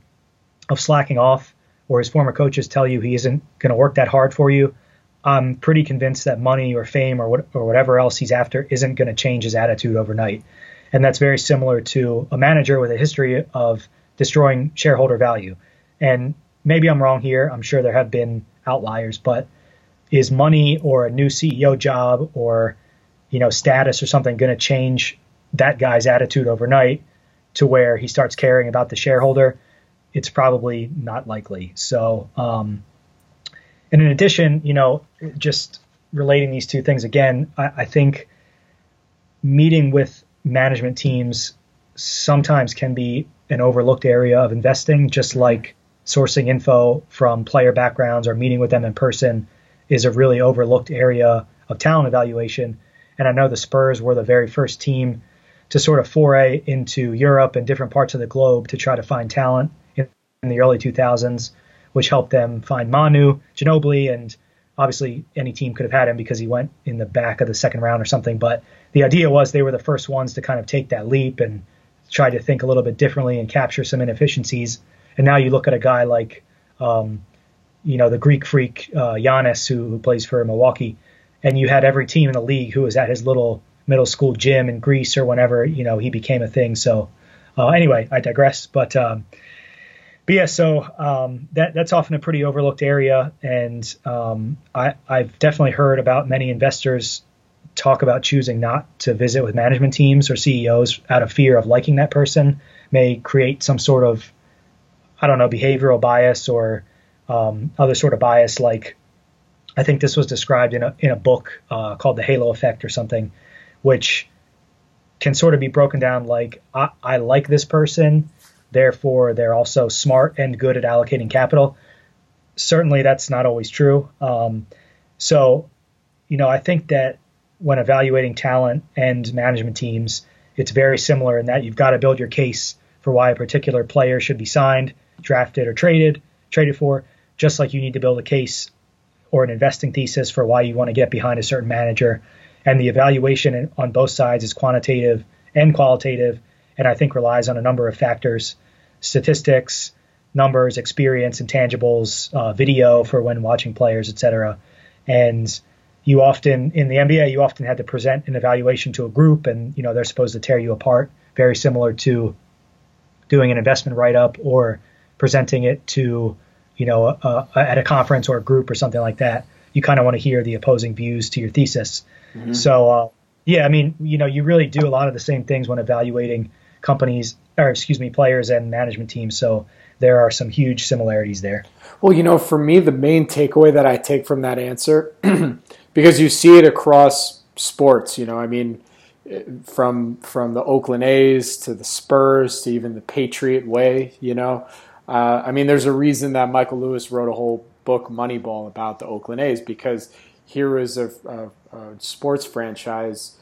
of slacking off, or his former coaches tell you he isn't going to work that hard for you, I'm pretty convinced that money or fame or what, or whatever else he's after isn't going to change his attitude overnight. And that's very similar to a manager with a history of destroying shareholder value. And maybe I'm wrong here. I'm sure there have been outliers, but is money or a new CEO job or you know status or something going to change that guy's attitude overnight to where he starts caring about the shareholder? It's probably not likely. So, um, and in addition, you know, just relating these two things again, I, I think meeting with management teams sometimes can be an overlooked area of investing, just like sourcing info from player backgrounds or meeting with them in person is a really overlooked area of talent evaluation. And I know the Spurs were the very first team to sort of foray into Europe and different parts of the globe to try to find talent in, the early 2000s, which helped them find Manu Ginobili. And obviously, any team could have had him because he went in the back of the second round or something. But the idea was they were the first ones to kind of take that leap and try to think a little bit differently and capture some inefficiencies. And now you look at a guy like, um, you know, the Greek freak uh, Giannis, who, who plays for Milwaukee, and you had every team in the league who was at his little middle school gym in Greece or whenever you know he became a thing. So uh, anyway, I digress. But um, but yeah, so um, that that's often a pretty overlooked area, and um, I, I've definitely heard about many investors talk about choosing not to visit with management teams or CEOs out of fear of liking that person may create some sort of, I don't know, behavioral bias or um, other sort of bias. Like, I think this was described in a in a book uh, called The Halo Effect or something, which can sort of be broken down like I, I like this person, therefore they're also smart and good at allocating capital. Certainly, that's not always true. Um, so, you know, I think that when evaluating talent and management teams, it's very similar in that you've got to build your case for why a particular player should be signed, drafted, or traded, traded for, just like you need to build a case or an investing thesis for why you want to get behind a certain manager. And the evaluation on both sides is quantitative and qualitative, and I think relies on a number of factors statistics, numbers, experience, intangibles, uh, video for when watching players, etc. And you often in the NBA you often had to present an evaluation to a group, and you know they're supposed to tear you apart. Very similar to doing an investment write up or presenting it to you know a, a, at a conference or a group or something like that. You kind of want to hear the opposing views to your thesis. Mm-hmm. So uh, yeah, I mean you know you really do a lot of the same things when evaluating companies or excuse me players and management teams. So there are some huge similarities there. Well, you know, for me, the main takeaway that I take from that answer because you see it across sports. You know, I mean, from from the Oakland A's to the Spurs to even the Patriot Way. You know, uh, I mean, there's a reason that Michael Lewis wrote a whole book, Moneyball, about the Oakland A's because here is a, a, a sports franchise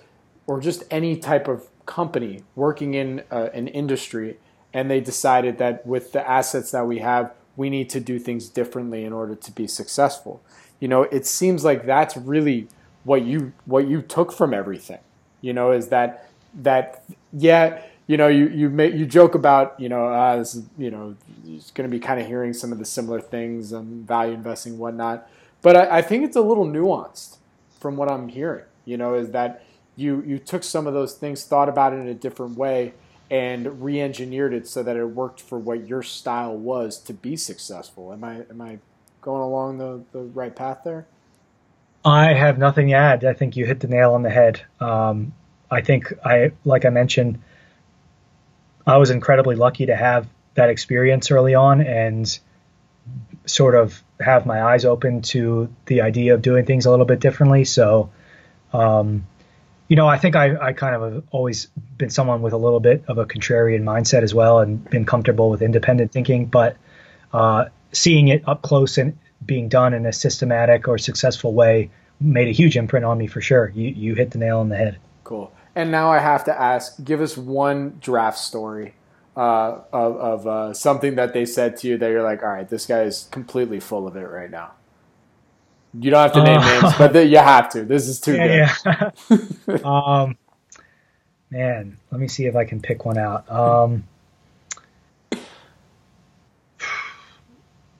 or just any type of company working in uh, an industry, and they decided that with the assets that we have, we need to do things differently in order to be successful you know, it seems like that's really what you what you took from everything. You know, is that that yeah, you know, you you may, you joke about you know, uh, this is, you know, it's going to be kind of hearing some of the similar things and value investing and whatnot. But I, I think it's a little nuanced from what I'm hearing. You know, is that you you took some of those things, thought about it in a different way, and re-engineered it so that it worked for what your style was to be successful. Am I am I going along the, the right path there? I have nothing to add. I think you hit the nail on the head. Um, I think I, like I mentioned, I was incredibly lucky to have that experience early on and sort of have my eyes open to the idea of doing things a little bit differently. So, um, you know, I think I, I kind of have always been someone with a little bit of a contrarian mindset as well and been comfortable with independent thinking. But uh, seeing it up close and being done in a systematic or successful way made a huge imprint on me for sure. You you hit the nail on the head. Cool. And now I have to ask, give us one draft story uh, of, of uh, something that they said to you that you're like, all right, this guy is completely full of it right now. You don't have to name uh, names, but the, you have to. This is too yeah, good. Yeah. um, man, let me see if I can pick one out. Um,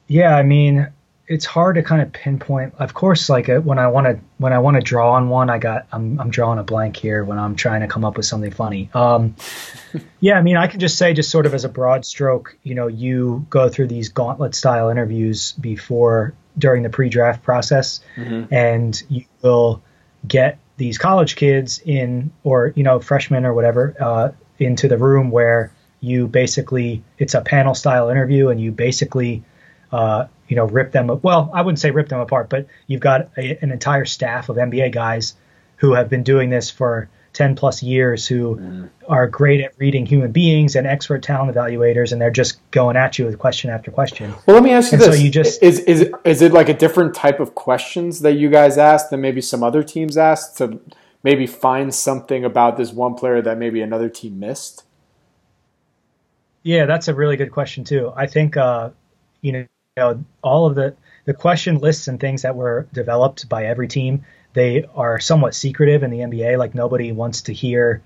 yeah, I mean, it's hard to kind of pinpoint. Of course, like uh, when I want to when I want to draw on one, I got I'm I'm drawing a blank here when I'm trying to come up with something funny. Um, yeah, I mean, I can just say just sort of as a broad stroke, you know, you go through these gauntlet style interviews before during the pre-draft process, mm-hmm. and you will get these college kids in or you know freshmen or whatever uh, into the room where you basically it's a panel style interview and you basically uh, you know, rip them. Well, I wouldn't say rip them apart, but you've got a, an entire staff of NBA guys who have been doing this for 10 plus years who mm. are great at reading human beings and expert talent evaluators and they're just going at you with question after question. Well, let me ask you and this. So you just is is it, is it like a different type of questions that you guys ask than maybe some other teams ask to maybe find something about this one player that maybe another team missed? Yeah, that's a really good question too. I think uh, you know know, all of the the question lists and things that were developed by every team, they are somewhat secretive in the NBA. Like nobody wants to hear,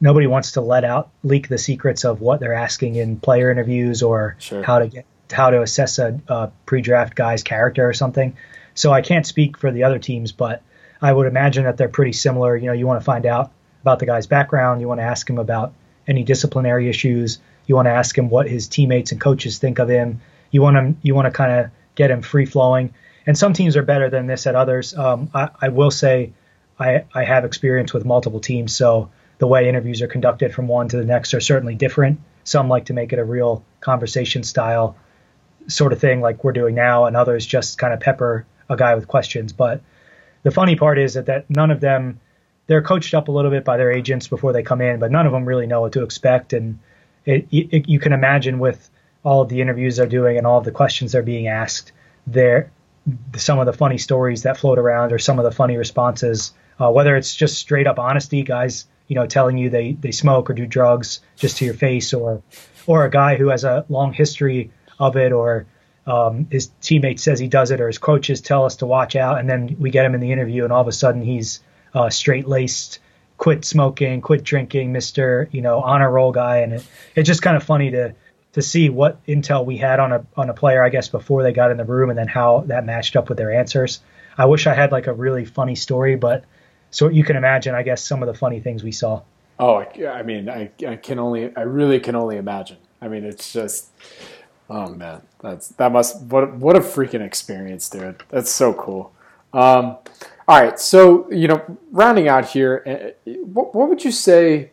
nobody wants to let out leak the secrets of what they're asking in player interviews or sure. how to get how to assess a, a pre-draft guy's character or something. So I can't speak for the other teams, but I would imagine that they're pretty similar. You know, you want to find out about the guy's background, you want to ask him about any disciplinary issues, you want to ask him what his teammates and coaches think of him you want to you want to kind of get him free flowing. And some teams are better than this at others. Um, I, I, will say I, I have experience with multiple teams, so the way interviews are conducted from one to the next are certainly different. Some like to make it a real conversation style sort of thing, like we're doing now, and others just kind of pepper a guy with questions. But the funny part is that, that none of them they're coached up a little bit by their agents before they come in, but none of them really know what to expect. And it, it, you can imagine with all of the interviews they're doing and all of the questions they're being asked, there some of the funny stories that float around or some of the funny responses, uh, whether it's just straight up honesty, guys, you know, telling you they, they smoke or do drugs just to your face, or or a guy who has a long history of it, or um, his teammate says he does it, or his coaches tell us to watch out, and then we get him in the interview, and all of a sudden he's uh, straight laced, quit smoking, quit drinking, Mister, you know, honor roll guy, and it, it's just kind of funny to to see what intel we had on a on a player, I guess, before they got in the room, and then how that matched up with their answers. I wish I had like a really funny story, but so you can imagine, I guess, some of the funny things we saw. Oh, I, I mean, I, I can only, I really can only imagine. I mean, it's just, oh man, that's that must what what a freaking experience, dude. That's so cool. Um, all right, so you know, rounding out here, eh, eh, what, what would you say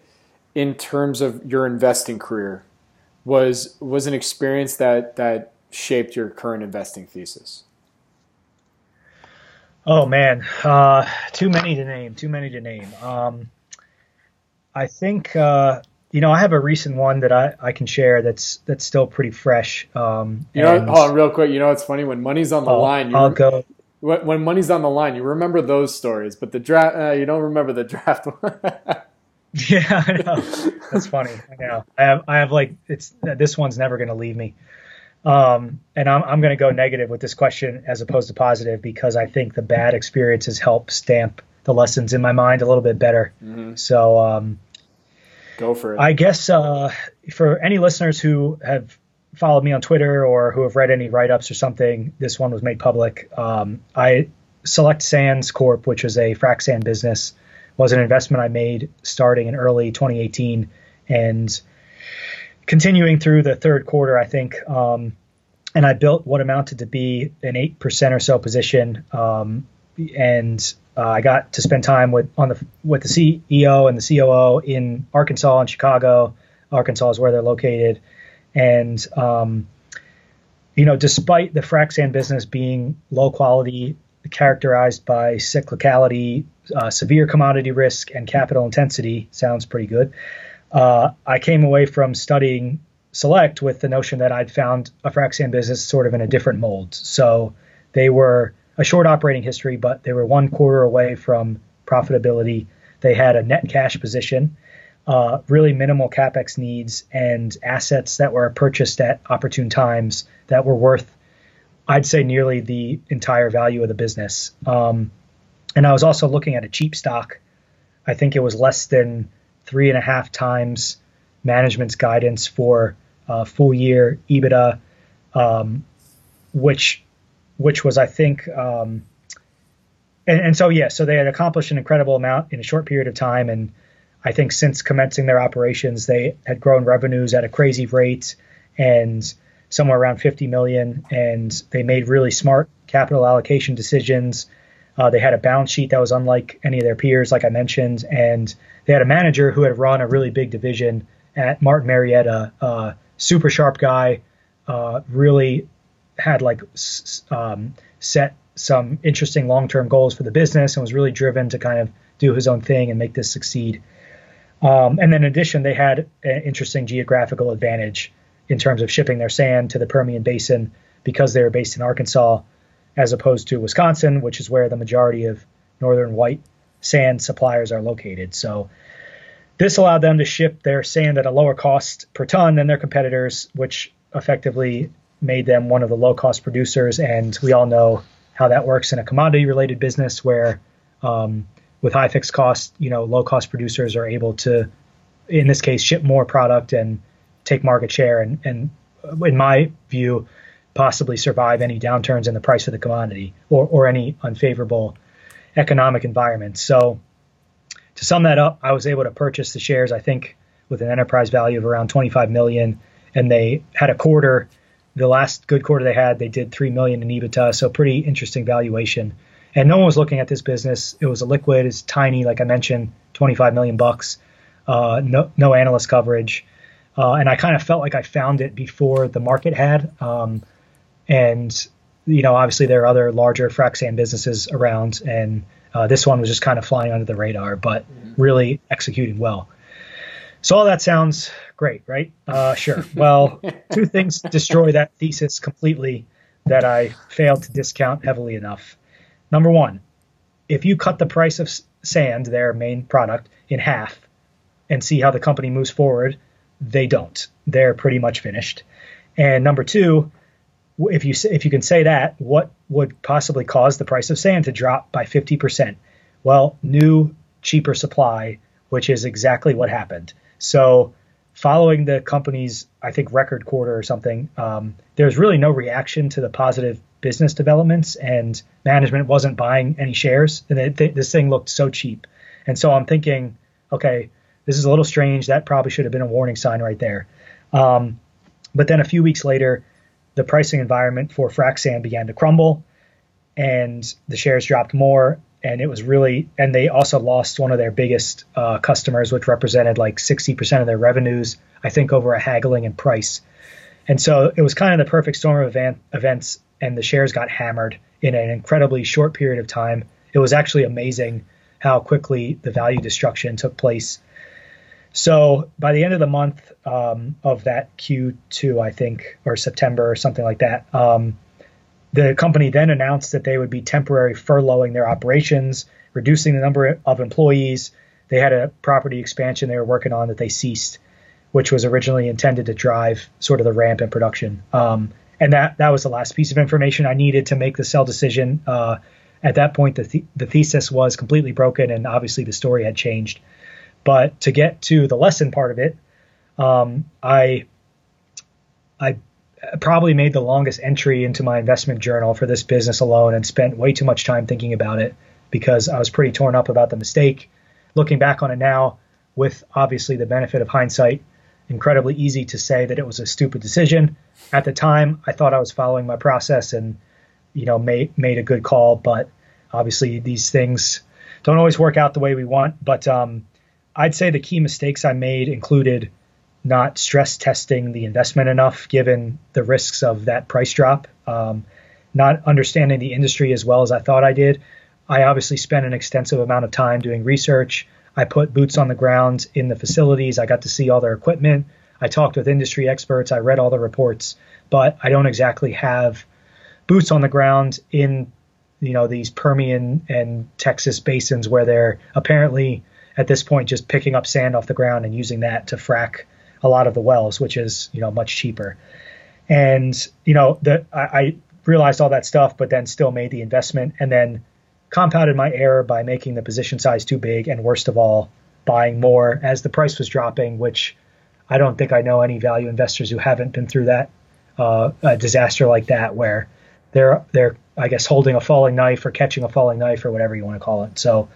in terms of your investing career? Was was an experience that that shaped your current investing thesis? Oh man, uh, too many to name. Too many to name. Um, I think uh, you know I have a recent one that I, I can share that's that's still pretty fresh. Um, you know, hold on real quick. You know, it's funny when money's on the I'll, line. You I'll rem- go. When, when money's on the line, you remember those stories, but the draft uh, you don't remember the draft one. Yeah, I know. That's funny. I know. I have I have like it's this one's never going to leave me. Um, and I'm I'm going to go negative with this question as opposed to positive because I think the bad experiences help stamp the lessons in my mind a little bit better. Mm-hmm. So um, go for it. I guess uh, for any listeners who have followed me on Twitter or who have read any write ups or something, this one was made public. Um, I Select Sands Corp, which is a frac sand business was an investment I made starting in early 2018 and continuing through the third quarter, I think. Um, and I built what amounted to be an eight percent or so position, um, and uh, I got to spend time with on the with the CEO and the COO in Arkansas and Chicago. Arkansas is where they're located, and um, you know, despite the frac sand business being low quality, characterized by cyclicality, uh, severe commodity risk, and capital intensity. Sounds pretty good. Uh, I came away from studying Select with the notion that I'd found a frac sand business sort of in a different mold. So they were a short operating history, but they were one quarter away from profitability. They had a net cash position, uh, really minimal capex needs, and assets that were purchased at opportune times that were worth I'd say nearly the entire value of the business. Um, and I was also looking at a cheap stock. I think it was less than three and a half times management's guidance for uh, full year EBITDA, um, which which was I think. Um, and, and so yeah, so they had accomplished an incredible amount in a short period of time, and I think since commencing their operations, they had grown revenues at a crazy rate, and somewhere around 50 million, and they made really smart capital allocation decisions. Uh, they had a balance sheet that was unlike any of their peers, like I mentioned, and they had a manager who had run a really big division at Martin Marietta, uh, super sharp guy, uh, really had like um, set some interesting long-term goals for the business and was really driven to kind of do his own thing and make this succeed. Um, and then in addition, they had an interesting geographical advantage in terms of shipping their sand to the Permian Basin because they were based in Arkansas as opposed to Wisconsin, which is where the majority of northern white sand suppliers are located. So this allowed them to ship their sand at a lower cost per ton than their competitors, which effectively made them one of the low cost producers. And we all know how that works in a commodity related business where um, with high fixed costs, you know, low cost producers are able to, in this case, ship more product and take market share and, and in my view, possibly survive any downturns in the price of the commodity or, or any unfavorable economic environment. So to sum that up, I was able to purchase the shares, I think, with an enterprise value of around 25 million, and they had a quarter. The last good quarter they had, they did three million in EBITDA, so pretty interesting valuation. And no one was looking at this business. It was a liquid, it's tiny, like I mentioned, 25 million bucks. Uh, no, no analyst coverage. Uh, and I kind of felt like I found it before the market had. Um, and you know, obviously there are other larger frac sand businesses around, and uh, this one was just kind of flying under the radar, but mm-hmm. really executing well. So all that sounds great, right? Uh, sure. Well, two things destroy that thesis completely that I failed to discount heavily enough. Number one, if you cut the price of sand, their main product, in half, and see how the company moves forward, they don't. They're pretty much finished. And number two, if you if you can say that, what would possibly cause the price of sand to drop by 50%? Well, new cheaper supply, which is exactly what happened. So, following the company's I think record quarter or something, um, there's really no reaction to the positive business developments, and management wasn't buying any shares. And it, th- this thing looked so cheap, and so I'm thinking, okay, this is a little strange. That probably should have been a warning sign right there. Um, but then a few weeks later, the pricing environment for frac sand began to crumble and the shares dropped more and it was really and they also lost one of their biggest uh, customers which represented like 60% of their revenues i think over a haggling in price. And so it was kind of the perfect storm of event, events and the shares got hammered in an incredibly short period of time. It was actually amazing how quickly the value destruction took place so by the end of the month um, of that Q2, I think, or September or something like that, um, the company then announced that they would be temporarily furloughing their operations, reducing the number of employees. They had a property expansion they were working on that they ceased, which was originally intended to drive sort of the ramp in production. Um, and that that was the last piece of information I needed to make the sell decision. Uh, at that point, the, th- the thesis was completely broken, and obviously the story had changed. But to get to the lesson part of it, um, I I probably made the longest entry into my investment journal for this business alone and spent way too much time thinking about it because I was pretty torn up about the mistake. Looking back on it now, with obviously the benefit of hindsight, incredibly easy to say that it was a stupid decision. At the time, I thought I was following my process and you know made made a good call, but obviously these things don't always work out the way we want. But um, I'd say the key mistakes I made included not stress testing the investment enough given the risks of that price drop, um, not understanding the industry as well as I thought I did. I obviously spent an extensive amount of time doing research. I put boots on the ground in the facilities. I got to see all their equipment. I talked with industry experts. I read all the reports, but I don't exactly have boots on the ground in you know these Permian and Texas basins where they're apparently at this point just picking up sand off the ground and using that to frack a lot of the wells, which is you know much cheaper. And you know the I, realized all that stuff, but then still made the investment and then compounded my error by making the position size too big and worst of all, buying more as the price was dropping, which I don't think I know any value investors who haven't been through that uh, a disaster like that where they're they're I guess holding a falling knife or catching a falling knife or whatever you want to call it. So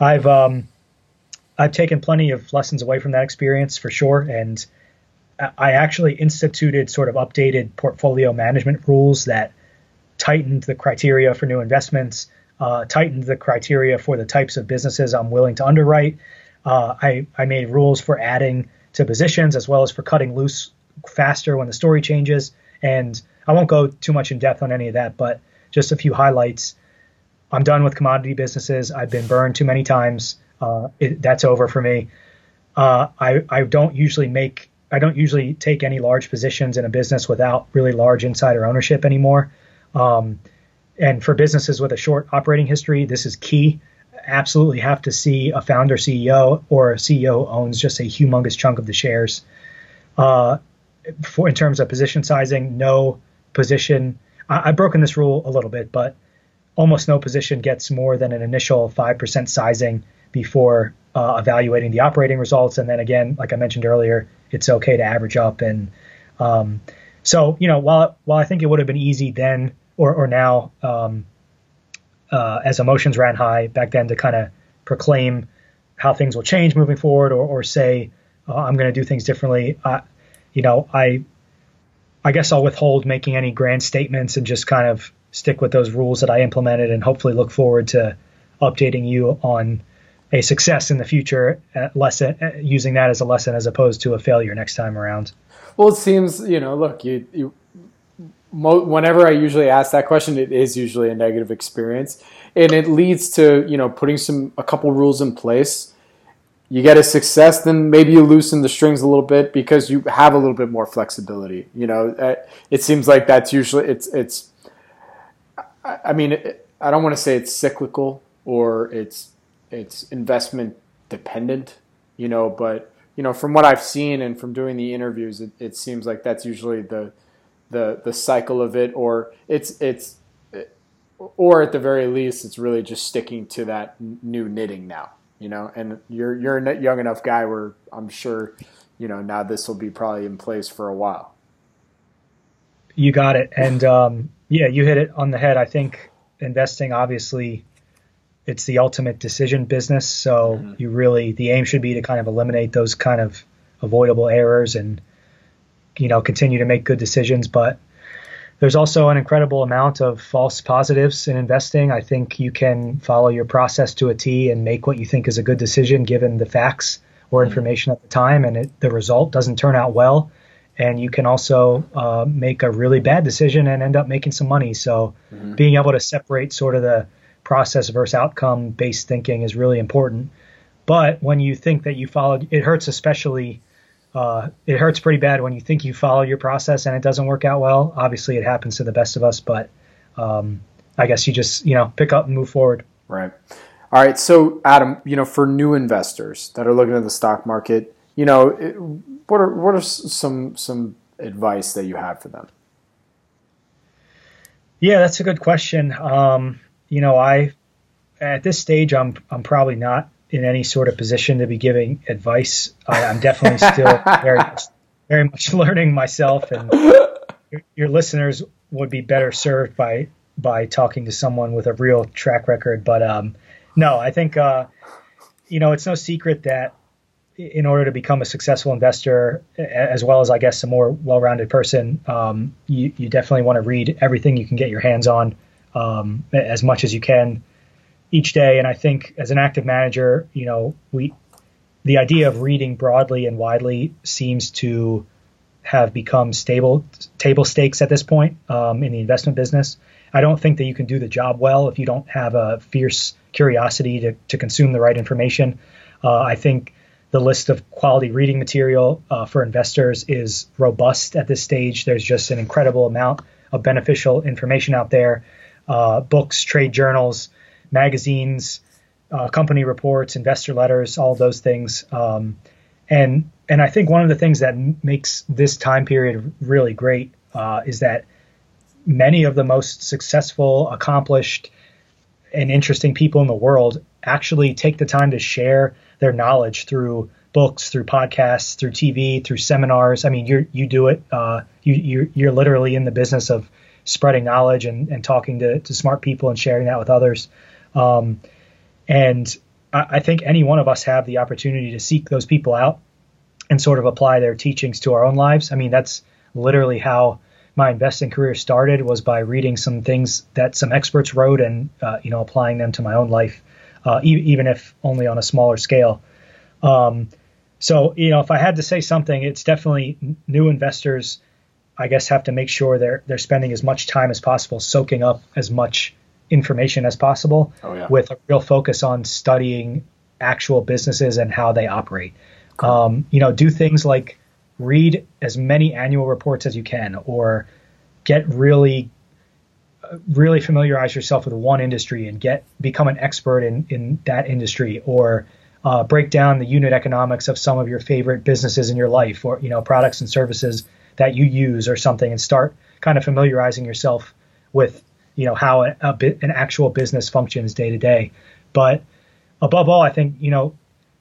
I've um, I've taken plenty of lessons away from that experience for sure, and I actually instituted sort of updated portfolio management rules that tightened the criteria for new investments, uh, tightened the criteria for the types of businesses I'm willing to underwrite. Uh, I, I made rules for adding to positions as well as for cutting loose faster when the story changes. And I won't go too much in depth on any of that, but just a few highlights. I'm done with commodity businesses. I've been burned too many times. Uh, it, that's over for me. Uh, I, I don't usually make I don't usually take any large positions in a business without really large insider ownership anymore. Um, and for businesses with a short operating history, this is key. Absolutely have to see a founder CEO or a CEO owns just a humongous chunk of the shares. Uh, for in terms of position sizing, no position. I, I've broken this rule a little bit, but almost no position gets more than an initial five percent sizing before uh, evaluating the operating results. And then again, like I mentioned earlier, it's okay to average up. And um, so, you know, while while I think it would have been easy then or or now, um, uh, as emotions ran high back then, to kind of proclaim how things will change moving forward, or or say uh, I'm going to do things differently. I, you know, I I guess I'll withhold making any grand statements and just kind of stick with those rules that I implemented, and hopefully look forward to updating you on a success in the future, lesson uh, using that as a lesson as opposed to a failure next time around. Well, it seems you know, look, you, you mo- whenever I usually ask that question, it is usually a negative experience, and it leads to you know putting some a couple rules in place. You get a success, then maybe you loosen the strings a little bit because you have a little bit more flexibility. You know, uh, it seems like that's usually it's it's. I mean, I don't want to say it's cyclical or it's it's investment dependent, you know, but you know, from what I've seen and from doing the interviews, it, it seems like that's usually the the the cycle of it, or it's it's or at the very least, it's really just sticking to that new knitting now, you know. And you're you're a young enough guy where I'm sure, you know, now this will be probably in place for a while. You got it, and um, yeah, you hit it on the head. I think investing obviously it's the ultimate decision business. So mm-hmm. you really the aim should be to kind of eliminate those kind of avoidable errors and you know continue to make good decisions. But there's also an incredible amount of false positives in investing. I think you can follow your process to a T and make what you think is a good decision given the facts or mm-hmm. information at the time, and it, the result doesn't turn out well. And you can also uh, make a really bad decision and end up making some money. So, mm-hmm. being able to separate sort of the process versus outcome based thinking is really important. But when you think that you followed, it hurts especially. Uh, it hurts pretty bad when you think you follow your process and it doesn't work out well. Obviously, it happens to the best of us, but um, I guess you just you know pick up and move forward. Right. All right. So, Adam, you know, for new investors that are looking at the stock market, you know, what are what are some some advice that you have for them? Yeah, that's a good question. Um, you know, I at this stage, I'm I'm probably not in any sort of position to be giving advice. I, am definitely still very very much learning myself, and your, your, listeners would be better served by by talking to someone with a real track record. But um, no, I think uh, you know it's no secret that in order to become a successful investor, as well as I guess a more well-rounded person, um, you, you definitely want to read everything you can get your hands on um, as much as you can each day. And I think as an active manager, you know, we the idea of reading broadly and widely seems to have become stable table stakes at this point um, in the investment business. I don't think that you can do the job well if you don't have a fierce curiosity to, to consume the right information. Uh, I think the list of quality reading material uh, for investors is robust at this stage. There's just an incredible amount of beneficial information out there uh, books, trade journals, magazines, uh, company reports, investor letters, all those things. Um, and and I think one of the things that makes this time period really great uh, is that many of the most successful, accomplished, and interesting people in the world actually take the time to share their knowledge through books, through podcasts, through TV, through seminars. I mean, you you do it. Uh, you you're, you're literally in the business of spreading knowledge and, and talking to, to smart people and sharing that with others. Um, and I, I think any one of us have the opportunity to seek those people out and sort of apply their teachings to our own lives. I mean, that's literally how my investing career started was by reading some things that some experts wrote and uh, you know applying them to my own life, uh, e- even if only on a smaller scale. Um, so you know, if I had to say something, it's definitely new investors. I guess have to make sure they're they're spending as much time as possible soaking up as much information as possible, oh, yeah. with a real focus on studying actual businesses and how they operate. Cool. Um, you know, do things like read as many annual reports as you can, or get really, really familiarize yourself with one industry and get become an expert in in that industry, or uh, break down the unit economics of some of your favorite businesses in your life, or you know, products and services that you use, or something, and start kind of familiarizing yourself with you know how a, a bit, an actual business functions day to day. But above all, I think you know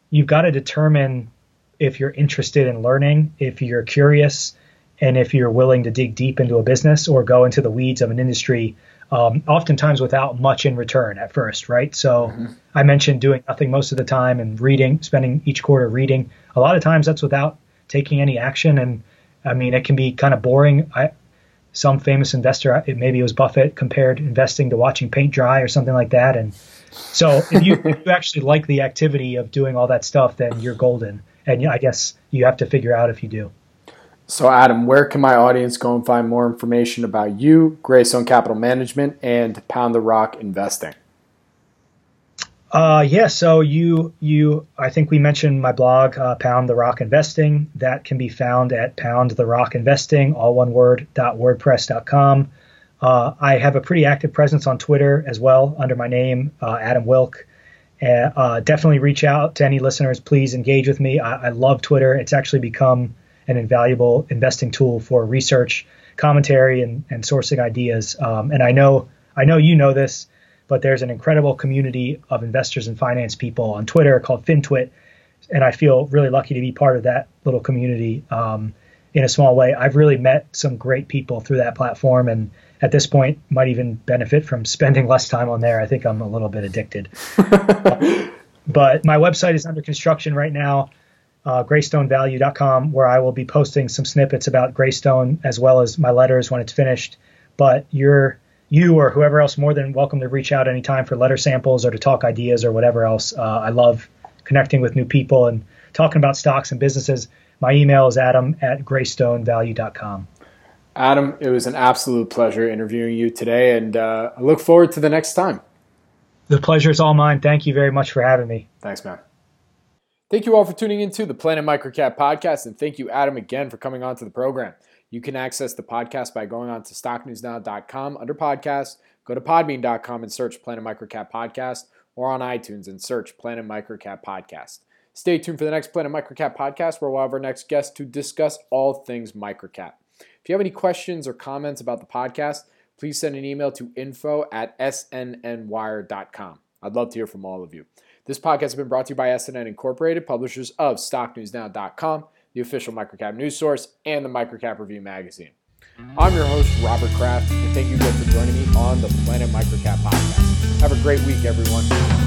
you've got to determine if you're interested in learning, if you're curious, and if you're willing to dig deep into a business or go into the weeds of an industry, um, oftentimes without much in return at first, right? So mm-hmm. I mentioned doing nothing most of the time and reading, spending each quarter reading. A lot of times that's without taking any action. And I mean, it can be kind of boring. I, some famous investor, maybe it was Buffett, compared investing to watching paint dry or something like that. And so if you, if you actually like the activity of doing all that stuff, then you're golden and I guess you have to figure out if you do. So, Adam, where can my audience go and find more information about you, Greystone Capital Management, and Pound the Rock Investing? Uh, yeah, so you you I think we mentioned my blog, uh, Pound the Rock Investing. That can be found at Pound the Rock Investing, all one word. dot wordpress.com. Uh, I have a pretty active presence on Twitter as well under my name, uh, Adam Wilk. Uh, definitely reach out to any listeners. Please engage with me. I, I, love Twitter. It's actually become an invaluable investing tool for research, commentary, and, and sourcing ideas. Um, and I know I know you know this, but there's an incredible community of investors and finance people on Twitter called FinTwit, and I feel really lucky to be part of that little community um, in a small way. I've really met some great people through that platform, and at this point might even benefit from spending less time on there. I think I'm a little bit addicted. but my website is under construction right now, uh, greystonevalue.com, where I will be posting some snippets about Greystone as well as my letters when it's finished. But you're you or whoever else more than welcome to reach out anytime for letter samples or to talk ideas or whatever else. Uh, I love connecting with new people and talking about stocks and businesses. My email is adam at greystonevalue.com. Adam, it was an absolute pleasure interviewing you today, and uh, I look forward to the next time. The pleasure is all mine. Thank you very much for having me. Thanks, man. Thank you all for tuning into the Planet Microcap podcast, and thank you, Adam, again for coming on to the program. You can access the podcast by going on to stocknewsnow.com under podcast, go to podbean.com and search Planet Microcap Podcast, or on iTunes and search Planet Microcap Podcast. Stay tuned for the next Planet Microcap podcast, where we'll have our next guest to discuss all things microcap. If you have any questions or comments about the podcast, please send an email to info at snnwire.com. I'd love to hear from all of you. This podcast has been brought to you by SNN Incorporated, publishers of StockNewsNow.com, the official microcap news source, and the Microcap Review magazine. I'm your host, Robert Kraft, and thank you again for joining me on the Planet Microcap podcast. Have a great week, everyone.